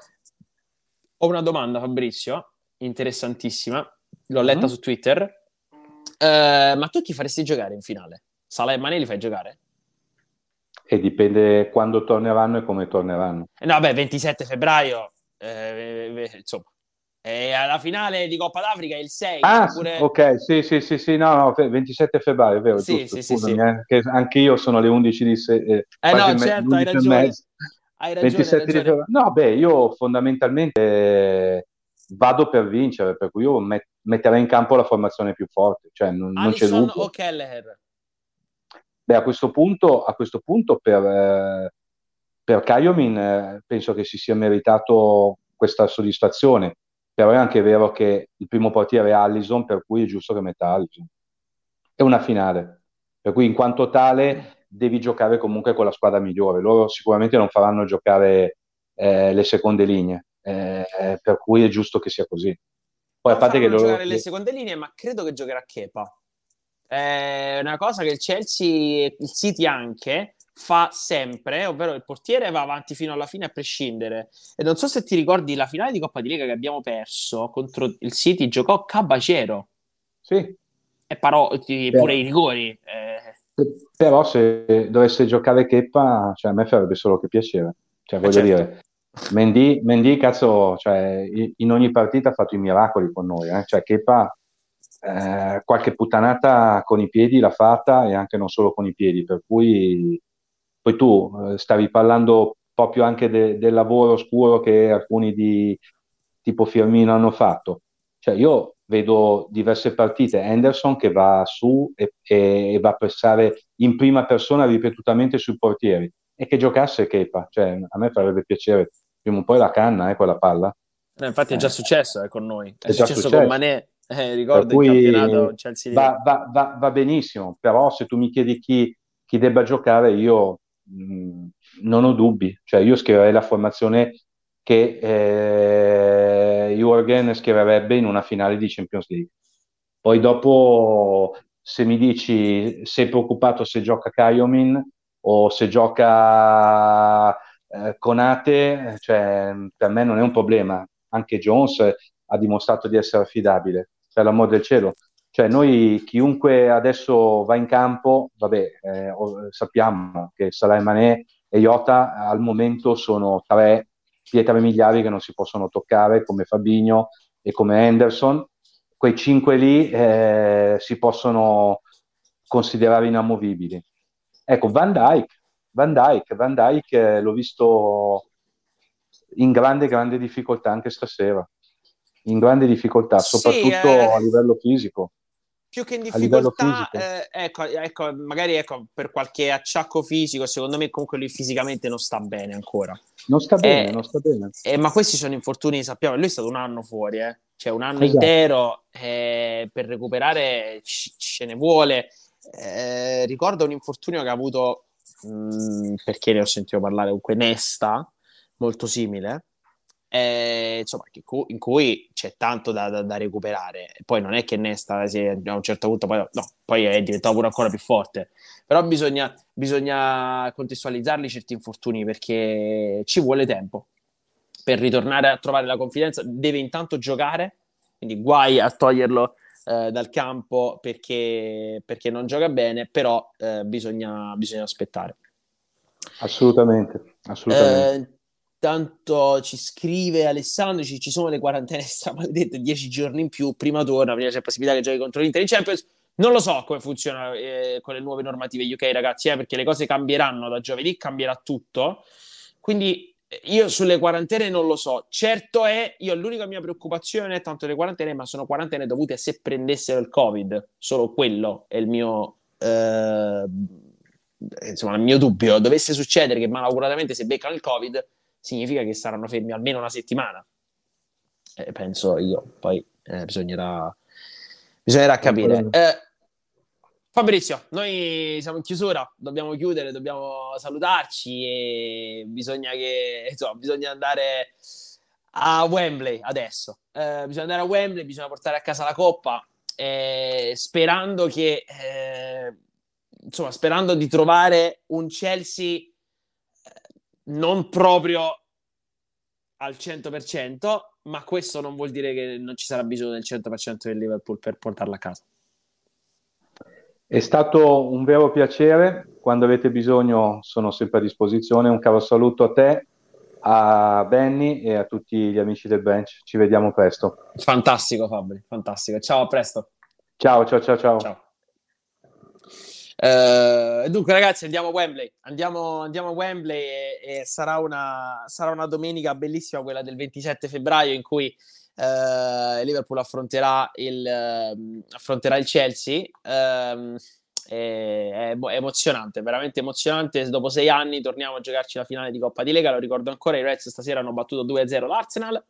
ho una domanda, Fabrizio, interessantissima. L'ho letta Mhm. su Twitter. Eh, ma tu chi faresti giocare in finale? Sala e Mane li fai giocare? e dipende quando torneranno e come torneranno. Eh no, beh, 27 febbraio, eh, insomma, e alla finale di Coppa d'Africa è il 6. Ah, pure... ok, sì, sì, sì, sì, no, no, 27 febbraio, è vero, sì, giusto, sì, scusami, sì. Eh, anche io sono alle 11 di se... Eh, eh no, certo, hai ragione. Hai ragione, 27 hai ragione. No, beh, io fondamentalmente eh, vado per vincere, per cui io met- metterei in campo la formazione più forte, cioè non, non c'è dubbio. o Keller? Beh, a questo punto, a questo punto per, eh, per Kaiomin eh, penso che si sia meritato questa soddisfazione, però è anche vero che il primo portiere è Allison, per cui è giusto che metta Allison. È una finale, per cui in quanto tale devi giocare comunque con la squadra migliore. Loro sicuramente non faranno giocare eh, le seconde linee, eh, per cui è giusto che sia così. Poi, non a parte che loro... giocare le seconde linee, ma credo che giocherà Kepa è una cosa che il Chelsea, il City anche, fa sempre, ovvero il portiere va avanti fino alla fine a prescindere. E non so se ti ricordi la finale di Coppa di Lega che abbiamo perso contro il City, giocò Cabacero. Sì. E parò pure i rigori. Eh. Però se dovesse giocare Keppa, cioè, a me farebbe solo che piacere. Cioè, voglio certo. dire, Mendy, Mendy, cazzo, cioè, in ogni partita ha fatto i miracoli con noi. Eh? Cioè, Kepa eh, qualche puttanata con i piedi l'ha fatta e anche non solo con i piedi, per cui poi tu eh, stavi parlando proprio anche de- del lavoro oscuro che alcuni di tipo Firmino hanno fatto. Cioè io vedo diverse partite, Anderson che va su e, e, e va a pressare in prima persona ripetutamente sui portieri. E che giocasse Kepa, cioè a me farebbe piacere prima o poi la canna, eh, quella palla. Eh, infatti è già successo eh, con noi, è, è successo, successo con Manè eh, ricordo il campionato Chelsea va, va, va, va, benissimo, però se tu mi chiedi chi, chi debba giocare, io non ho dubbi. Cioè, io scriverei la formazione che eh, Jürgen scriverebbe in una finale di Champions League. Poi dopo, se mi dici sei preoccupato se gioca Kaiomin o se gioca eh, Conate, cioè, per me non è un problema. Anche Jones ha dimostrato di essere affidabile per l'amor del cielo. Cioè noi, chiunque adesso va in campo, vabbè, eh, sappiamo che Salah Mané e Iota al momento sono tre pietre miliari che non si possono toccare, come Fabinho e come Henderson. Quei cinque lì eh, si possono considerare inamovibili. Ecco, Van Dyke, Van Dyke, Van Dyke eh, l'ho visto in grande, grande difficoltà anche stasera in grande difficoltà, soprattutto sì, eh, a livello fisico. Più che in difficoltà, eh, ecco, ecco, magari ecco, per qualche acciacco fisico, secondo me comunque lui fisicamente non sta bene ancora. Non sta bene, eh, non sta bene. Eh, ma questi sono infortuni, sappiamo, lui è stato un anno fuori, eh. cioè un anno esatto. intero, eh, per recuperare c- ce ne vuole. Eh, ricordo un infortunio che ha avuto, mh, mm, perché ne ho sentito parlare, comunque Nesta, molto simile, eh, insomma, in cui c'è tanto da, da, da, recuperare. Poi non è che Nesta si, a un certo punto poi, no, poi è diventato pure ancora più forte. Però bisogna, bisogna contestualizzarli certi infortuni perché ci vuole tempo per ritornare a trovare la confidenza. Deve intanto giocare, quindi guai a toglierlo eh, dal campo perché, perché, non gioca bene, però eh, bisogna, bisogna aspettare. Assolutamente, assolutamente. Eh, tanto ci scrive Alessandro, ci, ci sono le quarantene stramaledette, dieci giorni in più, prima torna, prima c'è possibilità che giochi contro l'Inter in Champions. Non lo so come funziona eh, con le nuove normative UK, ragazzi, eh, perché le cose cambieranno da giovedì, cambierà tutto. Quindi eh, io sulle quarantene non lo so. Certo è, io l'unica mia preoccupazione non è tanto le quarantene, ma sono quarantene dovute se prendessero il Covid. Solo quello è il mio... Eh, insomma, il mio dubbio. Dovesse succedere che malauguratamente se beccano il Covid, significa che saranno fermi almeno una settimana. Eh, penso io, poi eh, bisognerà, bisognerà capire. Eh, Fabrizio, noi siamo in chiusura, dobbiamo chiudere, dobbiamo salutarci e bisogna che insomma, bisogna andare a Wembley adesso. Eh, bisogna andare a Wembley, bisogna portare a casa la coppa, eh, sperando che eh, insomma, sperando di trovare un Chelsea non proprio al 100%, ma questo non vuol dire che non ci sarà bisogno del 100% del Liverpool per portarla a casa. È stato un vero piacere, quando avete bisogno sono sempre a disposizione, un caro saluto a te, a Benny e a tutti gli amici del bench, ci vediamo presto. Fantastico Fabri, fantastico, ciao a presto. Ciao, ciao, ciao, ciao. ciao. Uh, dunque, ragazzi, andiamo a Wembley. Andiamo, andiamo a Wembley e, e sarà, una, sarà, una, domenica bellissima, quella del 27 febbraio, in cui uh, Liverpool affronterà il, uh, affronterà il Chelsea. È, è, emozionante, veramente emozionante. Dopo sei anni torniamo a giocarci la finale di Coppa di Lega. Lo ricordo ancora: i Reds stasera hanno battuto 2-0 l'Arsenal.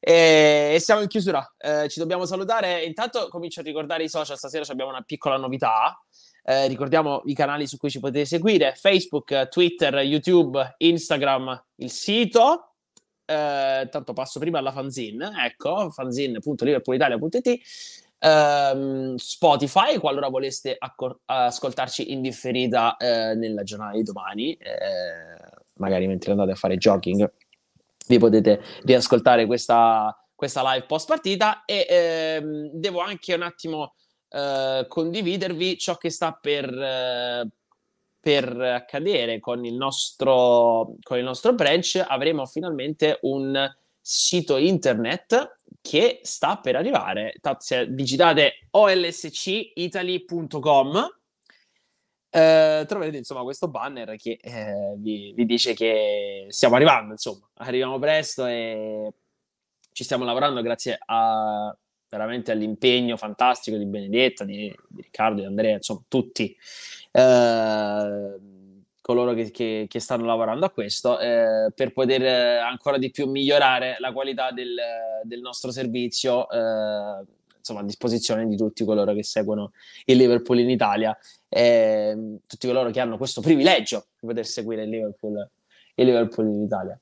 E, e siamo in chiusura. Eh, ci dobbiamo salutare. Intanto comincio a ricordare i social. Stasera abbiamo una piccola novità. Eh, ricordiamo i canali su cui ci potete seguire: Facebook, Twitter, YouTube, Instagram, il sito. Eh, tanto passo prima alla fanzine, ecco, fanzine.liverpoolitalia.it. Um, Spotify, qualora voleste accor- ascoltarci in differita eh, nella giornata di domani, eh, magari mentre andate a fare jogging, vi potete riascoltare questa, questa live post partita. E ehm, devo anche un attimo eh, condividervi ciò che sta per, eh, per accadere con il, nostro, con il nostro branch. Avremo finalmente un sito internet che sta per arrivare. Se digitate olscitaly.com eh, troverete insomma questo banner che eh, vi, vi, dice che stiamo arrivando, insomma, arriviamo presto e ci stiamo lavorando grazie a veramente all'impegno fantastico di Benedetta, di, di Riccardo, di Andrea, insomma tutti eh, coloro che, che, che, stanno lavorando a questo eh, per poter ancora di più migliorare la qualità del, del nostro servizio eh, insomma, a disposizione di tutti coloro che seguono il Liverpool in Italia, eh, tutti coloro che hanno questo privilegio di poter seguire il Liverpool, il Liverpool in Italia.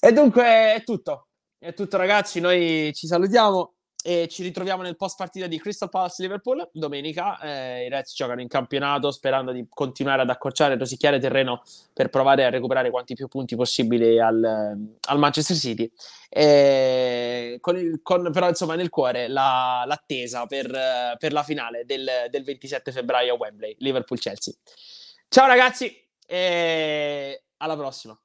E dunque è tutto, è tutto ragazzi, noi ci salutiamo e ci ritroviamo nel post partita di Crystal Palace Liverpool domenica. Eh, I Reds giocano in campionato sperando di continuare ad accorciare e rosicchiare terreno per provare a recuperare quanti più punti possibili al, al Manchester City. Eh, con, il, con, però, insomma, nel cuore la, l'attesa per, per, la finale del, del 27 febbraio a Wembley, Liverpool-Chelsea. Ciao ragazzi e alla prossima.